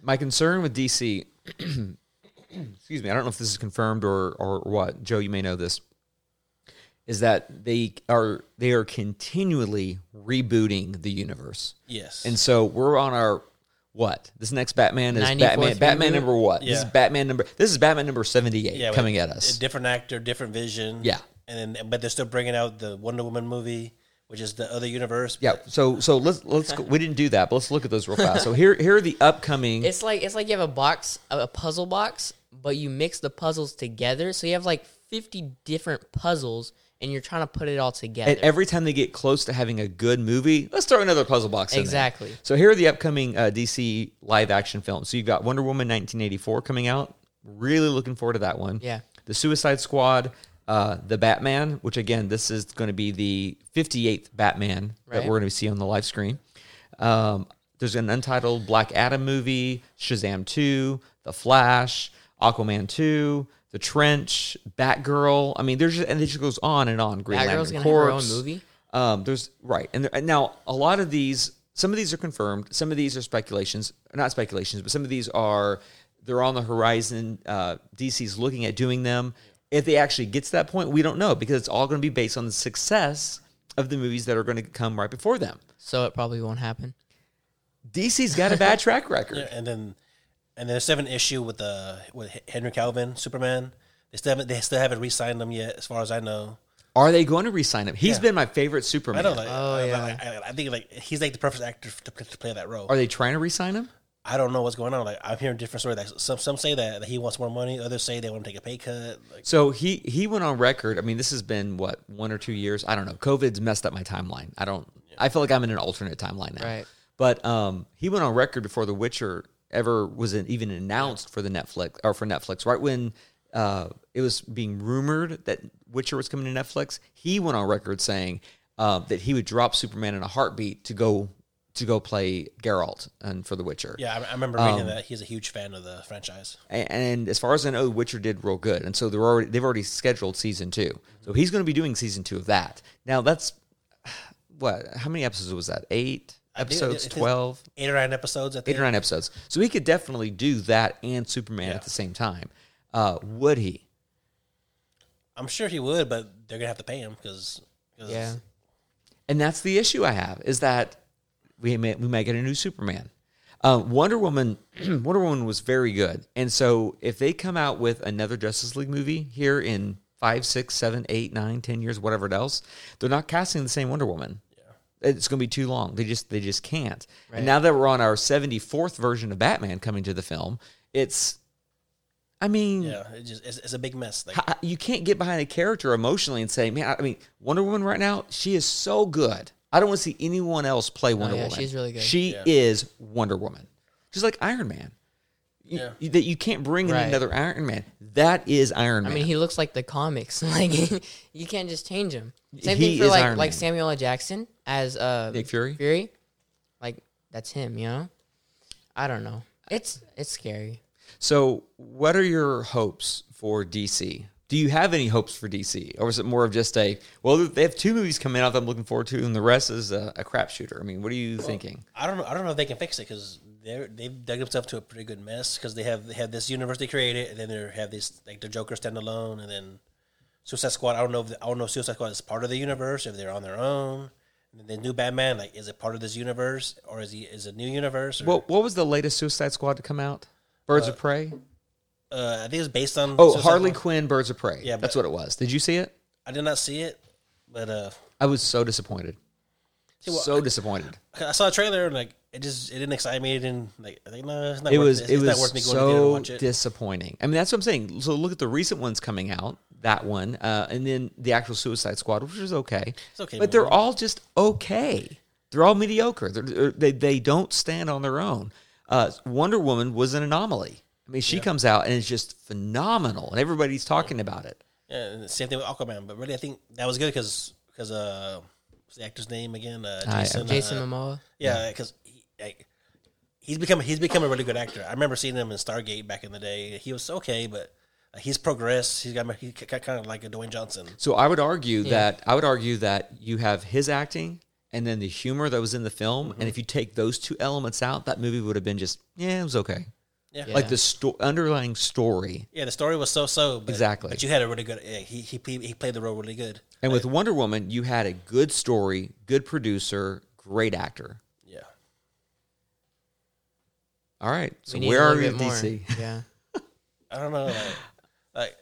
My concern with DC, excuse me, I don't know if this is confirmed or or what. Joe, you may know this. Is that they are they are continually rebooting the universe, Yes, and so we're on our what? This next Batman is 94th Batman. Batman reboot? number what? This is Batman number. This is Batman number seventy eight yeah, coming at us. a different actor, different vision. Yeah. and then but they're still bringing out the Wonder Woman movie, which is the other universe. Yeah. So so let's let's go, we didn't do that, but let's look at those real fast. So here here are the upcoming. It's like it's like you have a box, a a puzzle box, but you mix the puzzles together. So you have like fifty different puzzles, and you're trying to put it all together. and every time they get close to having a good movie, let's throw another puzzle box in there. Exactly. So here are the upcoming uh, DC live action films. So you've got Wonder Woman 1984 coming out. Really looking forward to that one. Yeah. The Suicide Squad, uh, the Batman, which again, this is going to be the 58th Batman that we're going to see on the live screen. Um, there's an untitled Black Adam movie, Shazam 2, The Flash, Aquaman 2, The Trench, Batgirl. I mean, there's just, and it just goes on and on. Green Batgirl's Lantern gonna have her own Corps. movie? Um, there's right, and, there, and now a lot of these, some of these are confirmed, some of these are speculations, not speculations, but some of these are they're on the horizon. Uh, DC's looking at doing them. If they actually get to that point, we don't know because it's all going to be based on the success of the movies that are going to come right before them. so it probably won't happen. DC's got a bad track record. Yeah, and then and then there's still an issue with the with Henry Calvin Superman. They still haven't they still haven't re-signed him yet, as far as I know. Are they going to re-sign him? He's Yeah. been my favorite Superman. I don't like. Oh, I, yeah. I, I think like he's like the perfect actor to, to play that role. Are they trying to re-sign him? I don't know what's going on. Like I'm hearing different stories. Like some some say that, that he wants more money. Others say they want to take a pay cut. Like So he he went on record. I mean, this has been what one or two years. I don't know. COVID's messed up my timeline. I don't. I feel like I'm in an alternate timeline now. Right. But um, he went on record before The Witcher ever was in, even announced for the Netflix or for Netflix. Right when uh, it was being rumored that Witcher was coming to Netflix, he went on record saying uh, that he would drop Superman in a heartbeat to go to go play Geralt and for The Witcher. yeah, I, I remember Um, reading that he's a huge fan of the franchise. A- And as far as I know, Witcher did real good, and so they're already they've already scheduled season two. So he's going to be doing season two of that. Now that's what? How many episodes was that? Eight episodes, twelve, Eight or nine episodes. I think. eight or nine episodes. So he could definitely do that and Superman Yeah. at the same time. Uh, would he? I'm sure he would, but they're gonna have to pay him because. Yeah. And that's the issue I have is that we may, we may get a new Superman. Uh, Wonder Woman, Wonder Woman was very good, and so if they come out with another Justice League movie here in five, six, seven, eight, nine, ten years, whatever else, they're not casting the same Wonder Woman. It's going to be too long. They just they just can't. And now that we're on our seventy fourth version of Batman coming to the film, it's, I mean, Yeah, it just it's, it's a big mess. Like you can't get behind a character emotionally and say, man, I mean, Wonder Woman right now, she is so good. I don't want to see anyone else play Wonder Oh, yeah, Woman. she's really good. She Yeah. is Wonder Woman. She's like Iron Man. You- Yeah. you- that you can't bring in Right. another Iron Man. That is Iron Man. I mean, he looks like the comics. like you can't just change him. Same He thing for like Iron like Man. Samuel L. Jackson as uh Nick Fury? Fury, like that's him. You know. I don't know. It's it's scary. So, what are your hopes for DC? Do you have any hopes for DC, or is it more of just a well? They have two movies coming out that I'm looking forward to, and the rest is a, a crapshooter. I mean, what are you thinking? I don't know. I don't know if they can fix it because they they've dug themselves to a pretty good mess because they have they have this universe they created and then they have this like the Joker standalone and then Suicide Squad. I don't know if the, I don't know if Suicide Squad is part of the universe if they're on their own. And then the new Batman, like, is it part of this universe or is he is it a new universe? Or, What What was the latest Suicide Squad to come out? Birds of uh, Prey. Uh, I think it's based on. Oh, Suicide Harley Squad. Quinn, Birds of Prey. Yeah, that's but- what it was. Did you see it? I did not see it, but uh, I was so disappointed. well, so disappointed. I saw a trailer and like it just it didn't excite me. It didn't like I think no, it's not It worth was it. it It's was worth me going to theater to so watch it. disappointing. I mean, that's what I'm saying. So look at the recent ones coming out. That one, uh, and then the actual Suicide Squad, which was okay. It's okay, but they're all just okay. They're all mediocre. They're, they're- they they don't stand on their own. Uh, Wonder Woman was an anomaly. I mean, she comes out and it's just phenomenal, and everybody's talking about it. Yeah, same thing with Aquaman. But really, I think that was good because because uh, what's the actor's name again? Uh, I- Jason. Jason uh, Momoa. Yeah, because he, like, he's become he's become a really good actor. I remember seeing him in Stargate back in the day. He was okay, but uh, he's progressed. He's got he's kind of like a Dwayne Johnson. So I would argue that I would argue that you have his acting and then the humor that was in the film, Mm-hmm. and if you take those two elements out, that movie would have been just yeah, it was okay. Yeah. Like the sto- underlying story. Yeah, the story was so so. But, Exactly. But you had a really good. Yeah, he he he he played the role really good. And with Wonder Woman, you had a good story, good producer, great actor. Yeah. All right. So We need where a are little we bit with more. DC? Yeah. I don't know. Like, like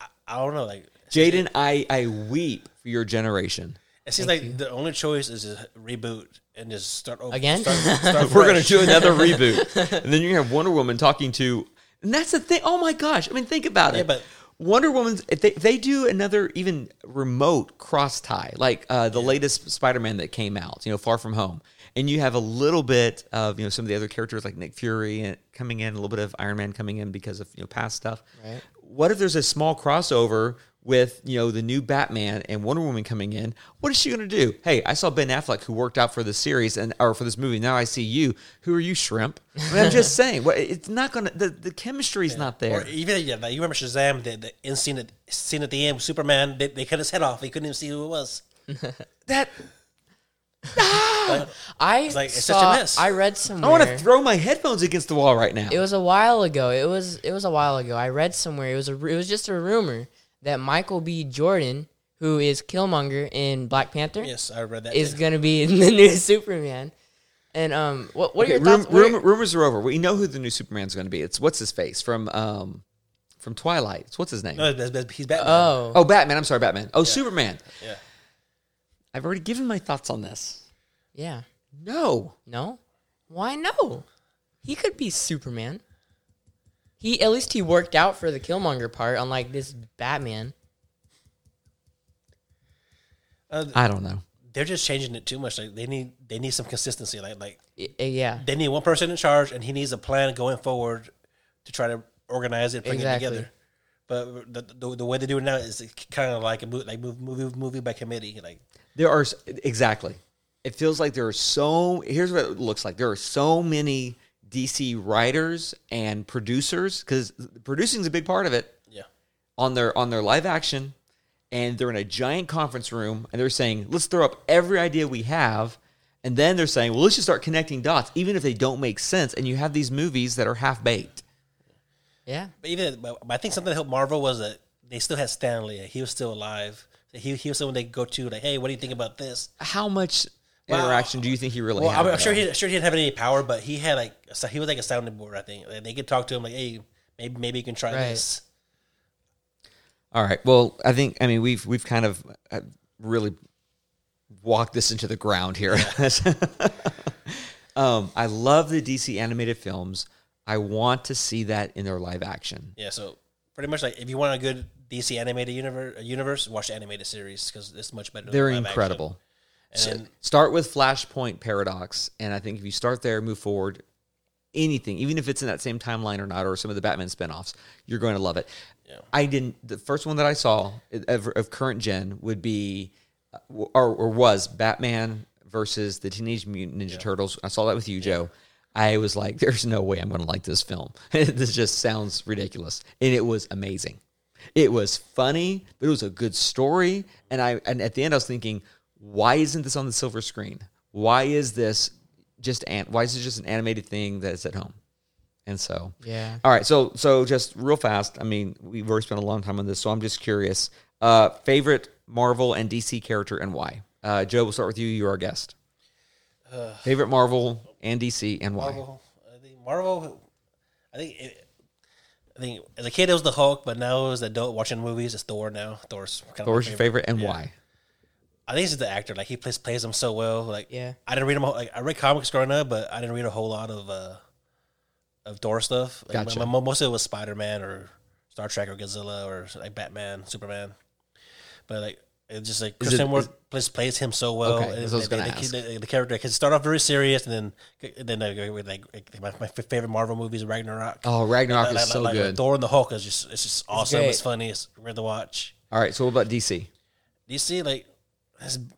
I, I don't know. Like Jaden, I, I weep for your generation. it seems like the only choice is to reboot and just start over Again? Start, start We're going to do another reboot. And then you have Wonder Woman talking to, and that's the thing. Oh my gosh. I mean, think about it. But- Wonder Woman's, if they, if they do another even remote cross tie, like uh, the latest Spider Man that came out, you know, Far From Home, and you have a little bit of, you know, some of the other characters like Nick Fury and coming in, a little bit of Iron Man coming in because of, you know, past stuff. Right. What if there's a small crossover with, you know, the new Batman and Wonder Woman coming in? What is she going to do? Hey, I saw Ben Affleck who worked out for this series and or for this movie. Now I see you. Who are you, shrimp? I mean, I'm just saying, what it's not going to the, the chemistry's not there. Or even yeah, like you remember Shazam, the, the end scene at scene at the end with Superman, they, they cut his head off. He couldn't even see who it was. that ah! like, I it's such a saw, mess. I read somewhere. I want to throw my headphones against the wall right now. It was a while ago. It was it was a while ago. I read somewhere. It was a it was just a rumor that Michael B. Jordan, who is Killmonger in Black Panther, Yes, I read that. is gonna be in the new Superman. And um, what what are your rum- thoughts? what are- rum- rumors are over. We know who the new Superman's going to be. It's what's his face from um from Twilight. It's what's his name? No, it's- it's- he's Batman. oh, oh, Batman. I'm sorry, Batman. Oh, Superman. yeah. I've already given my thoughts on this. yeah. No. No, why no? He could be Superman. He at least he worked out for the Killmonger part, unlike this Batman. Uh, I don't know. they're just changing it too much. Like they need they need some consistency. Like like uh, yeah, they need one person in charge, and he needs a plan going forward to try to organize it, bring Exactly. it together. But the, the, the way they do it now is kind of like a movie, like move- movie movie by committee. Like There are exactly. It feels like there are so. Here's what it looks like. There are so many DC writers and producers because producing is a big part of it. yeah, on their on their live action and they're in a giant conference room and they're saying let's throw up every idea we have and then they're saying well let's just start connecting dots even if they don't make sense and you have these movies that are half baked yeah. but even but I think something that helped Marvel was that they still had Stan Lee. He was still alive. He, he was someone they go to like, hey, what do you think about this? how much Well, interaction do you think he really Well, had I'm, sure he sure he didn't have any power, but he had like a sou- he was like a sounding board. I think Like, they could talk to him like, hey, maybe maybe you can try Right. this. all right well i think i mean we've we've kind of uh, really walked this into the ground here um i love the dc animated films i want to see that in their live action Yeah, so pretty much like if you want a good DC animated universe, universe watch the animated series because it's much better. than they're live action. So start with Flashpoint Paradox, and I think if you start there, move forward, anything, even if it's in that same timeline or not, or some of the Batman spinoffs, you're going to love it. Yeah. I didn't. The first one that I saw of, of current gen would be, uh, or, or was Batman versus the Teenage Mutant Ninja Turtles. I saw that with you, Joe. I was like, "There's no way I'm going to like this film. this just sounds ridiculous," and it was amazing. It was funny, but it was a good story. And I and at the end I was thinking, why isn't this on the silver screen? Why is this just an why is it just an animated thing that's at home? And so Yeah. All right, so so just real fast. I mean, we've already spent a long time on this, so I'm just curious. Uh favorite Marvel and DC character and why? Uh Joe, we'll start with you. You're our guest. favorite Marvel and DC and why? Marvel, I think Marvel, I think it, I think as a kid it was the Hulk, but now as an adult watching movies, it's Thor. Now Thor's kind of Thor's my your favorite, and Yeah. why? I think it's the actor. Like he plays plays him so well. Like Yeah. I didn't read him. Like I read comics growing up, but I didn't read a whole lot of uh of Thor stuff. Like, Gotcha. my- my- most of it was Spider Man or Star Trek or Godzilla or like Batman, Superman. But like it's just like Is Chris Hemsworth plays plays him so well. Okay, and I was the, the, the, character can start off very serious, and then and then like, like my, my favorite Marvel movies, Ragnarok. Oh, Ragnarok Like- is so like- like good. Thor and the Hulk is just it's just awesome. great. It's funny. It's weird to watch. All right, so what about DC? DC like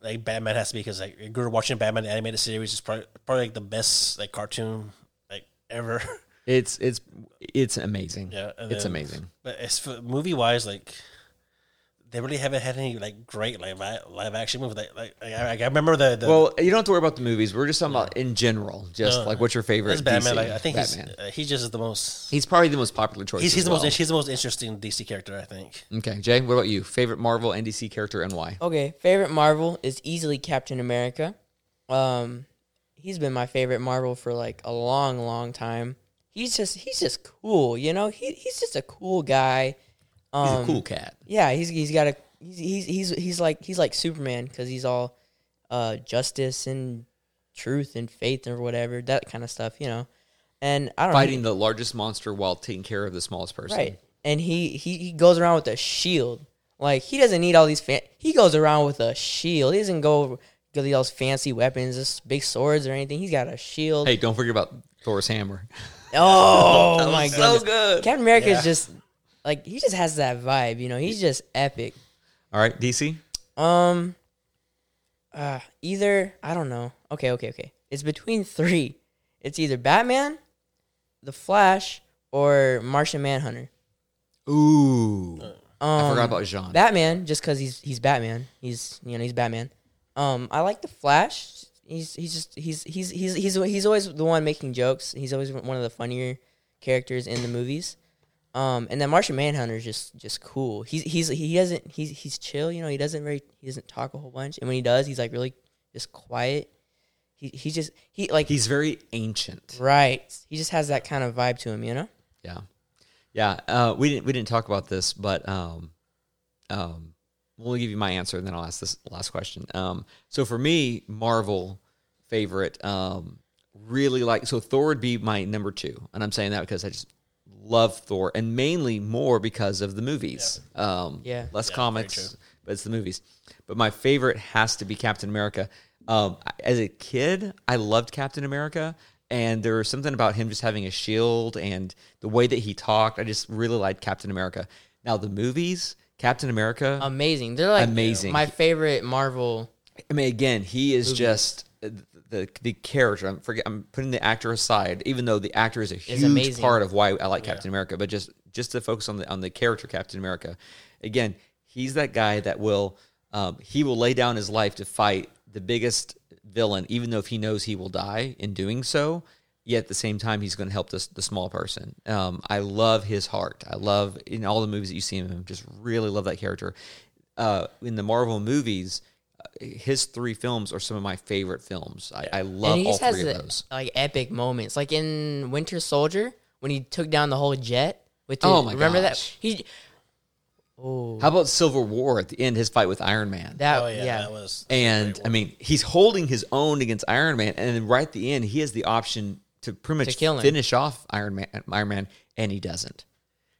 like Batman has to be because like I grew up watching Batman the animated series. It's probably probably like the best like cartoon like ever. It's it's it's amazing. yeah, and it's then- amazing. But as for movie wise, like they really haven't had any like great like li- live action movies. Like, like I, I remember the, the Well, you don't have to worry about the movies. We're just talking about in general. Just No, like what's your favorite? it's Batman. DC? Like I think Batman. he's uh, he just the most. He's probably the most popular choice. He's, he's as the well. most he's the most interesting DC character. I think. Okay, Jay, what about you? Favorite Marvel and DC character and why? Okay, favorite Marvel is easily Captain America. Um, he's been my favorite Marvel for like a long, long time. He's just he's just cool, you know. He he's just a cool guy. Um, He's a cool cat. Yeah, he's he's got a he's he's he's, he's like he's like Superman because he's all uh justice and truth and faith or whatever that kind of stuff, you know. And I don't know, Fighting the largest monster while taking care of the smallest person. Right. And he, he he goes around with a shield. Like he doesn't need all these fan- he goes around with a shield. He doesn't go get all those fancy weapons, this big swords or anything. He's got a shield. Hey, don't forget about Thor's hammer. oh my so goodness. good. Captain America Yeah. is just like he just has that vibe, you know. He's just epic. All right, DC. Um uh either I don't know. Okay, okay, okay. It's between 3. It's either Batman, The Flash, or Martian Manhunter. Ooh, Um, I forgot about Jean. Batman, just because he's he's Batman. He's you know he's Batman. Um, I like the Flash. He's he's just he's he's he's he's he's always the one making jokes. He's always one of the funnier characters in the movies. Um, and then Martian Manhunter is just just cool. He's he's he doesn't he's he's chill. You know he doesn't very he doesn't talk a whole bunch. And when he does, he's like really just quiet. He he just he like He's very ancient. right. He just has that kind of vibe to him. You know. Yeah, yeah. Uh, we didn't we didn't talk about this, but um, um, we'll give you my answer, and then I'll ask this last question. Um, so for me, Marvel favorite, um, really like so Thor would be my number two, and I'm saying that because I just love Thor, and mainly more because of the movies. Um, Yeah. less Yeah, comics, but it's the movies. But my favorite has to be Captain America. Um, as a kid, I loved Captain America, and there was something about him just having a shield and the way that he talked. I just really liked Captain America. Now the movies, Captain America. Amazing. They're like Amazing. My favorite Marvel. I mean, again, he is just uh, the the character. I'm forget. I'm putting the actor aside, even though the actor is a huge amazing. part of why I like Captain America. But just just to focus on the on the character Captain America, again, he's that guy that will um, he will lay down his life to fight the biggest villain, even though if he knows he will die in doing so. Yet at the same time, he's going to help this the small person. Um, I love his heart. I love in all the movies that you see him. Just really love that character. Uh, in the Marvel movies, his three films are some of my favorite films. I, I love and he all just has three of the, those. like epic moments, like in Winter Soldier when he took down the whole jet. With Oh his- my remember that he. Oh, How about Civil War at the end? His fight with Iron Man. that Oh yeah, yeah, that was and I mean, he's holding his own against Iron Man, and then right at the end, he has the option to pretty much kill finish off Iron Man, Iron Man, and he doesn't,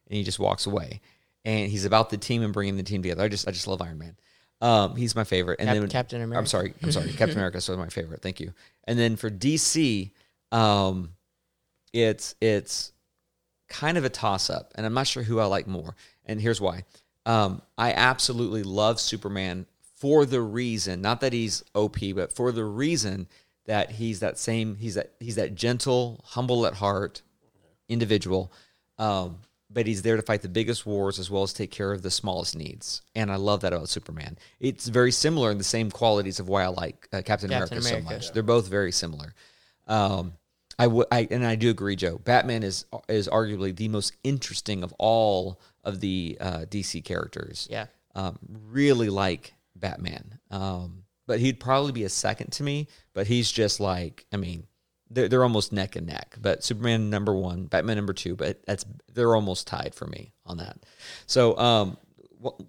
and he just walks away. And he's about the team and bringing the team together. I just, I just love Iron Man. Um, he's my favorite. And Cap- then Captain America. I'm sorry, I'm sorry, Captain America is my favorite. Thank you. And then for DC, um, it's it's kind of a toss up, and I'm not sure who I like more. And here's why. Um, I absolutely love Superman for the reason, not that he's OP, but for the reason that he's that same, he's that he's that gentle, humble at heart individual. Um, but he's there to fight the biggest wars as well as take care of the smallest needs. And I love that about Superman. It's very similar in the same qualities of why I like uh, Captain, Captain America, so America. much. They're both very similar. Um, I would, I and I do agree, Joe. Batman is is arguably the most interesting of all of the uh, DC characters. Yeah. um, really like Batman. Um, but he'd probably be a second to me. But he's just like, I mean, they're, they're almost neck and neck. But Superman number one, Batman number two, but that's they're almost tied for me on that. So, um,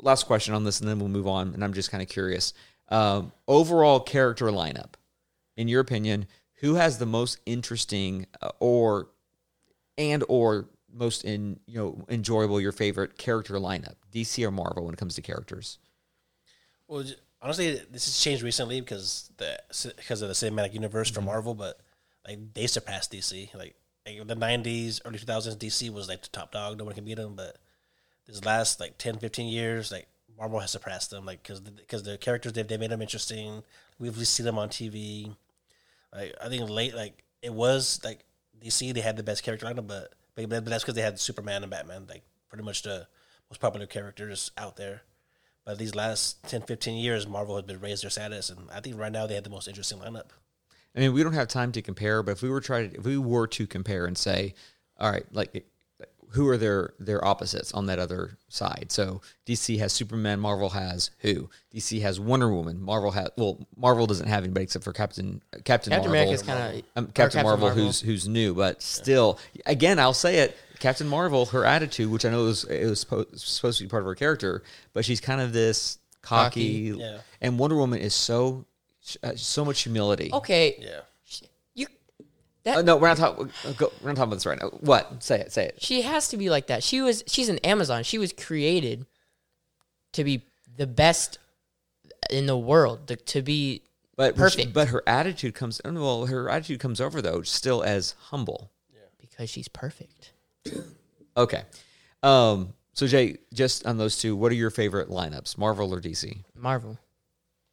last question on this, and then we'll move on. And I'm just kind of curious. Um, overall character lineup, in your opinion, who has the most interesting uh, or and or most in you know enjoyable your favorite character lineup, DC or Marvel when it comes to characters? Well, honestly, this has changed recently because the because of the cinematic universe Mm-hmm. for Marvel, but like they surpassed DC. Like, like the '90s, early 2000s, DC was like the top dog. No one can beat them. But this last like 10, 15 years, like Marvel has surpassed them. Like because because the characters they they made them interesting. We've seen them on TV. Like I think late like it was like DC they had the best character lineup, but but, but that's because they had Superman and Batman, like pretty much the most popular characters out there. But these last 10, 15 years, Marvel has been raised their status, and I think right now they have the most interesting lineup. I mean, we don't have time to compare, but if we were trying, to, if we were to compare and say, all right, like who are their their opposites on that other side? So DC has Superman, Marvel has who? DC has Wonder Woman, Marvel has well, Marvel doesn't have anybody except for Captain Captain, Captain Marvel. America is kind of um, Captain, Marvel, who's who's new, but still, again, I'll say it. Captain Marvel, her attitude, which I know is it was supposed, supposed to be part of her character, but she's kind of this cocky, Cocky. Yeah. and Wonder Woman is so uh, so much humility. okay. Yeah. You that Uh, no, we're not talking. We're not talking about this right now. What? Say it. Say it. she has to be like that. She was she's an Amazon. She was created to be the best in the world. To, to be But Perfect. But her attitude comes. Well, her attitude comes over though, still as humble. Yeah. because she's perfect. Okay. Um. So Jay, just on those two, what are your favorite lineups, Marvel or DC, Marvel.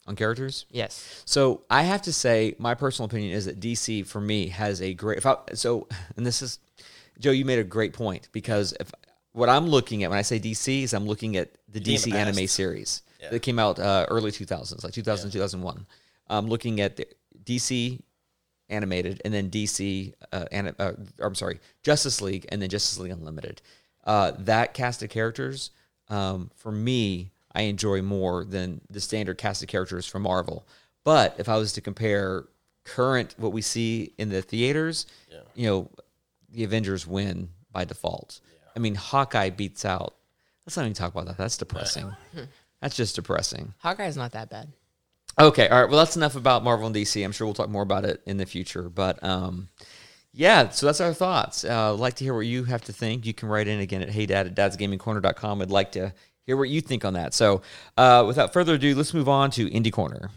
On characters? Yes. So I have to say, my personal opinion is that DC for me has a great. If I, so, and this is, Joe, you made a great point because if what I'm looking at when I say DC is I'm looking at the mean the DC anime series Yeah. that came out uh, early 2000s, like 2000 2001. I'm looking at the DC animated and then DC, uh, anim, uh, I'm sorry, Justice League and then Justice League Unlimited. Uh, that cast of characters, um, for me, I enjoy more than the standard cast of characters from Marvel. But if I was to compare current what we see in the theaters, you know, the Avengers win by default. I mean, Hawkeye beats out. Let's not even talk about that. That's depressing. That's just depressing. Hawkeye's not that bad. Okay, all right. Well, that's enough about Marvel and DC. I'm sure we'll talk more about it in the future. But um, yeah, so that's our thoughts. Uh, I'd like to hear what you have to think. You can write in again at heydad at dadsgamingcorner.com. I'd like to hear what you think on that. So uh, without further ado, let's move on to Indie Corner.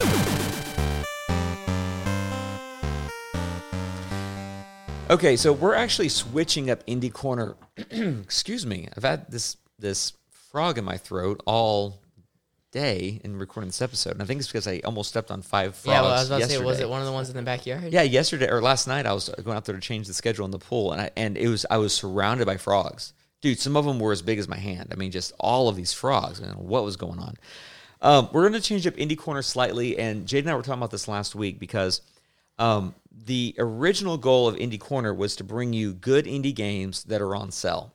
Okay, so we're actually switching up Indie Corner. Excuse me. I've had this this frog in my throat all day in recording this episode, and I think it's because I almost stepped on five frogs. yeah, well, I was about to say, was it one of the ones in the backyard? Yeah, yesterday or last night, I was going out there to change the schedule in the pool, and I and it was I was surrounded by frogs, dude. Some of them were as big as my hand. I mean, just all of these frogs. Know what was going on. Um, we're going to change up indie corner slightly, and Jade and I were talking about this last week because um, the original goal of indie corner was to bring you good indie games that are on sale.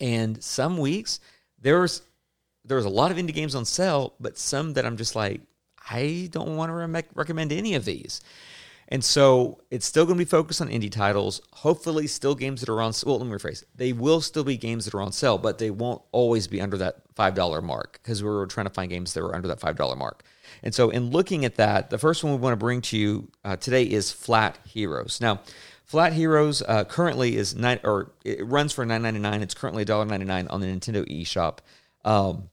And some weeks there was there was a lot of indie games on sale, but some that I'm just like, I don't want to re- recommend any of these. And so it's still going to be focused on indie titles. Hopefully, still games that are on. Well, let me rephrase. They will still be games that are on sale, but they won't always be under that five dollar mark because we were trying to find games that were under that five dollar mark. And so, in looking at that, the first one we want to bring to you uh, today is Flat Heroes. Now, Flat Heroes uh, currently is nine or it runs for nine ninety nine. It's currently $1.99 on the Nintendo eShop. Um,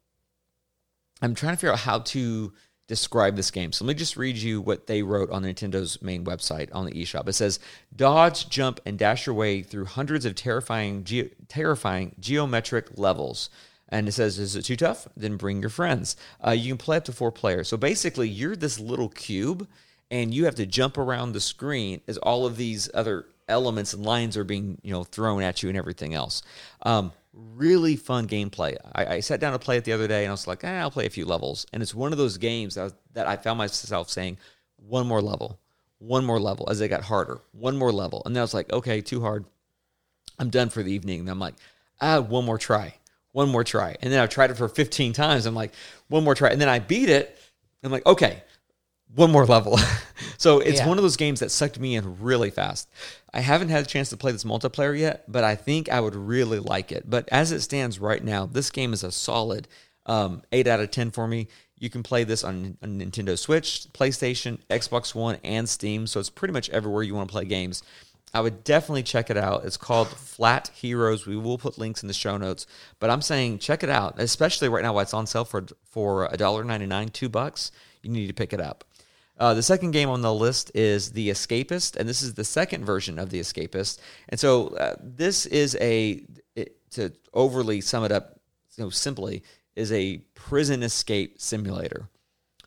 I'm trying to figure out how to describe this game. So let me just read you what they wrote on Nintendo's main website on the eShop. It says, "Dodge, jump, and dash your way through hundreds of terrifying, ge- terrifying geometric levels." And it says, "Is it too tough? Then bring your friends. Uh, you can play up to four players. So basically, you're this little cube, and you have to jump around the screen as all of these other elements and lines are being you know thrown at you and everything else. Um, really fun gameplay. I, I sat down to play it the other day and I was like, eh, I'll play a few levels. And it's one of those games that, that I found myself saying, one more level, one more level as they got harder, one more level. And then I was like, okay, too hard. I'm done for the evening. And I'm like, ah, one more try, one more try. And then I've tried it for 15 times. I'm like, one more try. And then I beat it. I'm like, okay, one more level. so it's Yeah. one of those games that sucked me in really fast. I haven't had a chance to play this multiplayer yet, but I think I would really like it. But as it stands right now, this game is a solid um, 8 out of 10 for me. You can play this on, on Nintendo Switch, PlayStation, Xbox One, and Steam. So it's pretty much everywhere you want to play games. I would definitely check it out. It's called Flat Heroes. We will put links in the show notes, but I'm saying check it out, especially right now while it's on sale for for $1.99, 2 bucks. You need to pick it up. Uh, the second game on the list is The Escapist, and this is the second version of The Escapist. And so uh, this is a it, to overly sum it up, you know, simply is a prison escape simulator.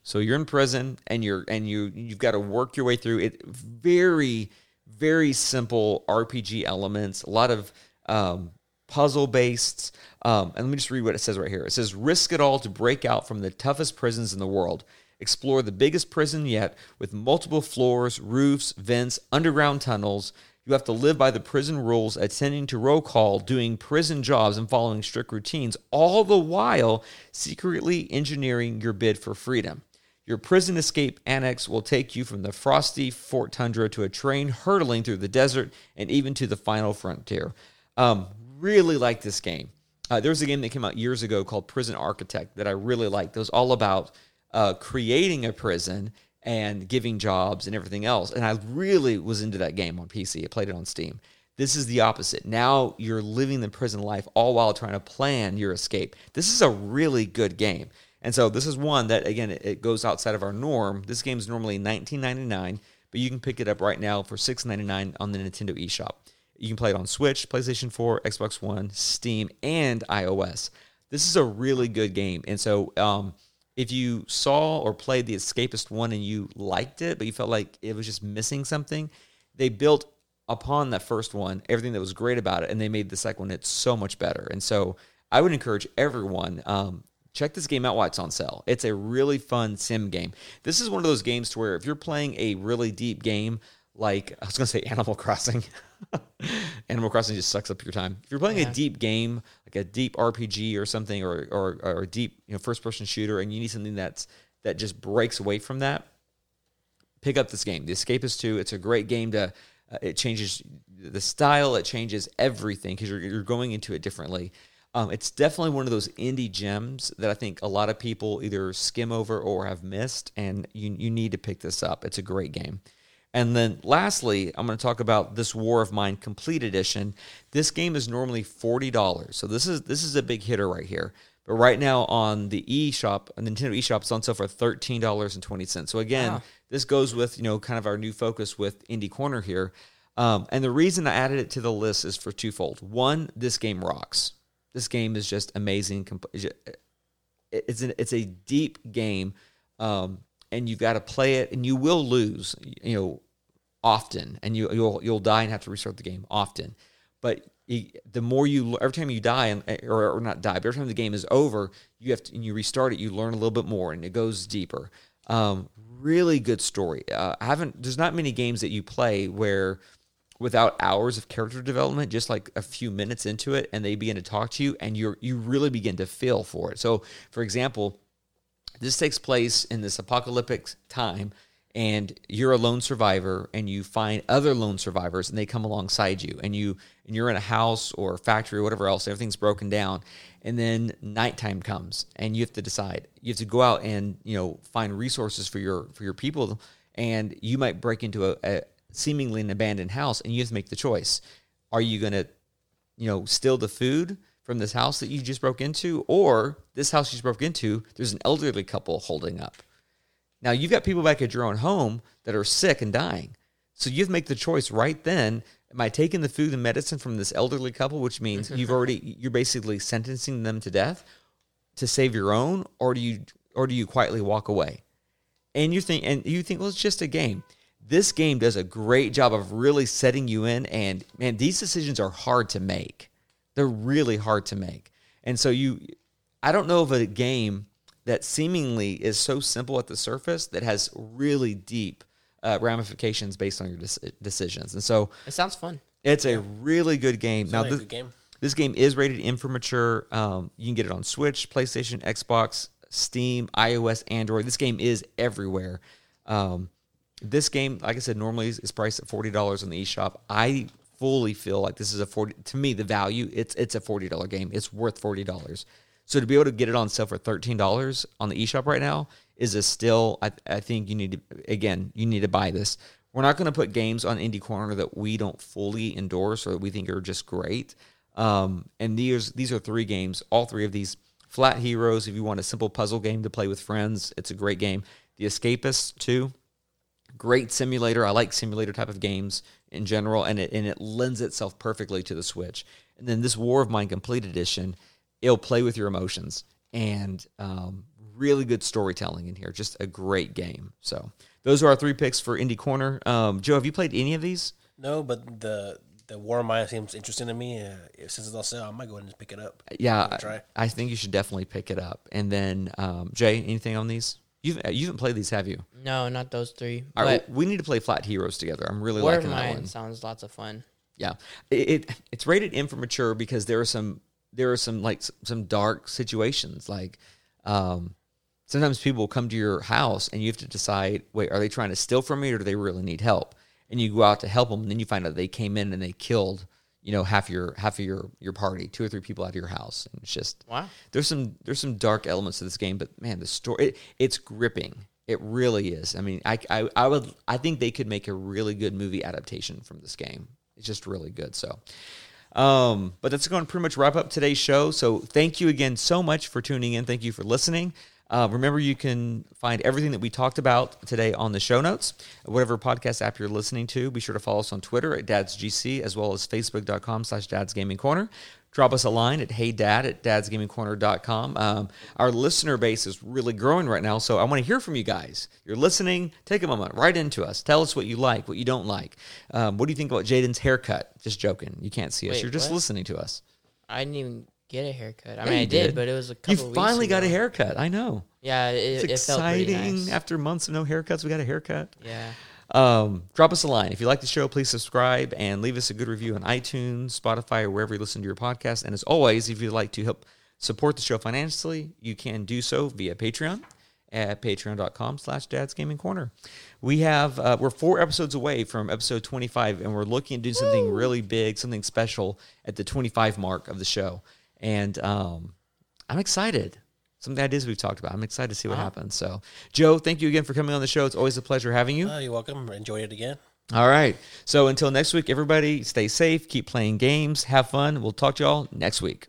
So you're in prison and you're and you you've got to work your way through it. Very very simple RPG elements. A lot of um, puzzle based. Um, and let me just read what it says right here. It says, "Risk it all to break out from the toughest prisons in the world. Explore the biggest prison yet, with multiple floors, roofs, vents, underground tunnels." You have to live by the prison rules, attending to roll call, doing prison jobs, and following strict routines, all the while secretly engineering your bid for freedom. Your prison escape annex will take you from the frosty Fort Tundra to a train hurtling through the desert and even to the final frontier. Um, really like this game. Uh, there was a game that came out years ago called Prison Architect that I really liked. It was all about uh, creating a prison and giving jobs and everything else. And I really was into that game on PC. I played it on Steam. This is the opposite. Now you're living the prison life all while trying to plan your escape. This is a really good game. And so this is one that again it, goes outside of our norm. This game is normally 19.99, but you can pick it up right now for 6.99 on the Nintendo eShop. You can play it on Switch, PlayStation 4, Xbox One, Steam, and iOS. This is a really good game. And so um, if you saw or played the Escapist one and you liked it, but you felt like it was just missing something, they built upon that first one everything that was great about it, and they made the second one it's so much better. And so I would encourage everyone um, check this game out while it's on sale. It's a really fun sim game. This is one of those games to where if you're playing a really deep game, like I was gonna say Animal Crossing. Animal Crossing just sucks up your time. If you're playing Yeah. a deep game, like a deep RPG or something, or or, or a deep you know first person shooter, and you need something that's that just breaks away from that, pick up this game. The Escapist 2. It's a great game to. Uh, it changes the style. It changes everything because you're you're going into it differently. Um, it's definitely one of those indie gems that I think a lot of people either skim over or have missed, and you you need to pick this up. It's a great game. And then lastly, I'm going to talk about this War of Mine Complete Edition. This game is normally forty dollars, so this is this is a big hitter right here. But right now on the eShop, Nintendo eShop, it's on sale for thirteen dollars and twenty cents. So again, Wow. this goes with you know kind of our new focus with Indie Corner here. Um, and the reason I added it to the list is for twofold. One, this game rocks. This game is just amazing. It's It's an, it's a deep game, um, and you've got to play it, and you will lose. You know, often, and you you'll you'll die and have to restart the game often. But the more you every time you die and or, or not die, but every time the game is over, you have to and you restart it. You learn a little bit more, and it goes deeper. Um, really good story. Uh, I haven't. There's not many games that you play where without hours of character development, just like a few minutes into it, and they begin to talk to you, and you you really begin to feel for it. So, for example, this takes place in this apocalyptic time and you're a lone survivor and you find other lone survivors and they come alongside you and you and you're in a house or factory or whatever else everything's broken down and then nighttime comes and you have to decide you have to go out and you know find resources for your for your people and you might break into a, a seemingly an abandoned house and you have to make the choice are you going to you know, steal the food from this house that you just broke into, or this house you just broke into, there's an elderly couple holding up. Now you've got people back at your own home that are sick and dying. So you have to make the choice right then. Am I taking the food and medicine from this elderly couple, which means you've already you're basically sentencing them to death to save your own, or do you or do you quietly walk away? and you think and you think well it's just a game this game does a great job of really setting you in and man these decisions are hard to make they're really hard to make and so you i don't know of a game that seemingly is so simple at the surface that has really deep uh, ramifications based on your dec- decisions and so It sounds fun. it's a really good game now Sounds like a this, game. this game is rated in for mature. Um, you can get it on Switch, PlayStation, Xbox, Steam, iOS, Android. This game is everywhere. Um, this game, like I said, normally is, is priced at forty dollars on the eShop. I fully feel like this is a forty. To me, the value it's it's a forty dollar game. It's worth forty dollars. So to be able to get it on sale for thirteen dollars on the eShop right now is a still. I, I think you need to again you need to buy this. We're not going to put games on Indie Corner that we don't fully endorse or that we think are just great. Um, and these these are three games. All three of these Flat Heroes. If you want a simple puzzle game to play with friends, it's a great game. The Escapists 2 great simulator. I like simulator type of games in general, and it and it lends itself perfectly to the Switch. And then this War of Mine Complete Edition, it'll play with your emotions and um, really good storytelling in here. Just a great game. So those are our three picks for Indie Corner. Um, Joe, have you played any of these? No, but the the War of Mine seems interesting to me. Uh, since it's on sale, I might go ahead and just pick it up. Yeah, Give it a try. I think you should definitely pick it up. And then um, Jay, anything on these? You've you haven't played these, have you? No, not those three. All right, But we need to play Flat Heroes together. I'm really War of liking that one. sounds lots of fun. Yeah, it, it it's rated M for mature because there are some there are some like some dark situations. Like um, sometimes people will come to your house and you have to decide: wait, are they trying to steal from me or do they really need help? And you go out to help them, and then you find out they came in and they killed you know half your half of your your party, two or three people out of your house, and it's just Wow. there's some there's some dark elements to this game, but man, the story it, it's gripping. It really is. I mean, I, I I would I think they could make a really good movie adaptation from this game. It's just really good. So, um, but that's going to pretty much wrap up today's show. So thank you again so much for tuning in. Thank you for listening. Uh, remember, you can find everything that we talked about today on the show notes. Whatever podcast app you're listening to, be sure to follow us on Twitter at dadsgc as well as facebook.com slash dadsgamingcorner. Drop us a line at heydad at dadsgamingcorner.com. Um, our listener base is really growing right now, so I want to hear from you guys. You're listening, take a moment, write into us. Tell us what you like, what you don't like. Um, what do you think about Jaden's haircut? Just joking. You can't see us. Wait, You're just what? listening to us. I didn't even get a haircut. I Yeah, mean, I did, did. but it was a You couple. weeks finally got a haircut. I know. Yeah, it, It's it felt exciting. nice. After months of no haircuts, we got a haircut. Yeah. Um, drop us a line. If you like the show, please subscribe and leave us a good review on iTunes, Spotify, or wherever you listen to your podcast. And as always, if you'd like to help support the show financially, you can do so via Patreon at patreon.com slash dad's gaming corner. We have, uh, we're four episodes away from episode 25 and we're looking to do something really big, something special at the 25 mark of the show. And, um, I'm excited. Some of the ideas we've talked about. I'm excited to see what uh-huh. happens. So, Joe, thank you again for coming on the show. It's always a pleasure having you. Oh, you're welcome. Enjoy it again. All right. So until next week, everybody stay safe, keep playing games, have fun. We'll talk to y'all next week.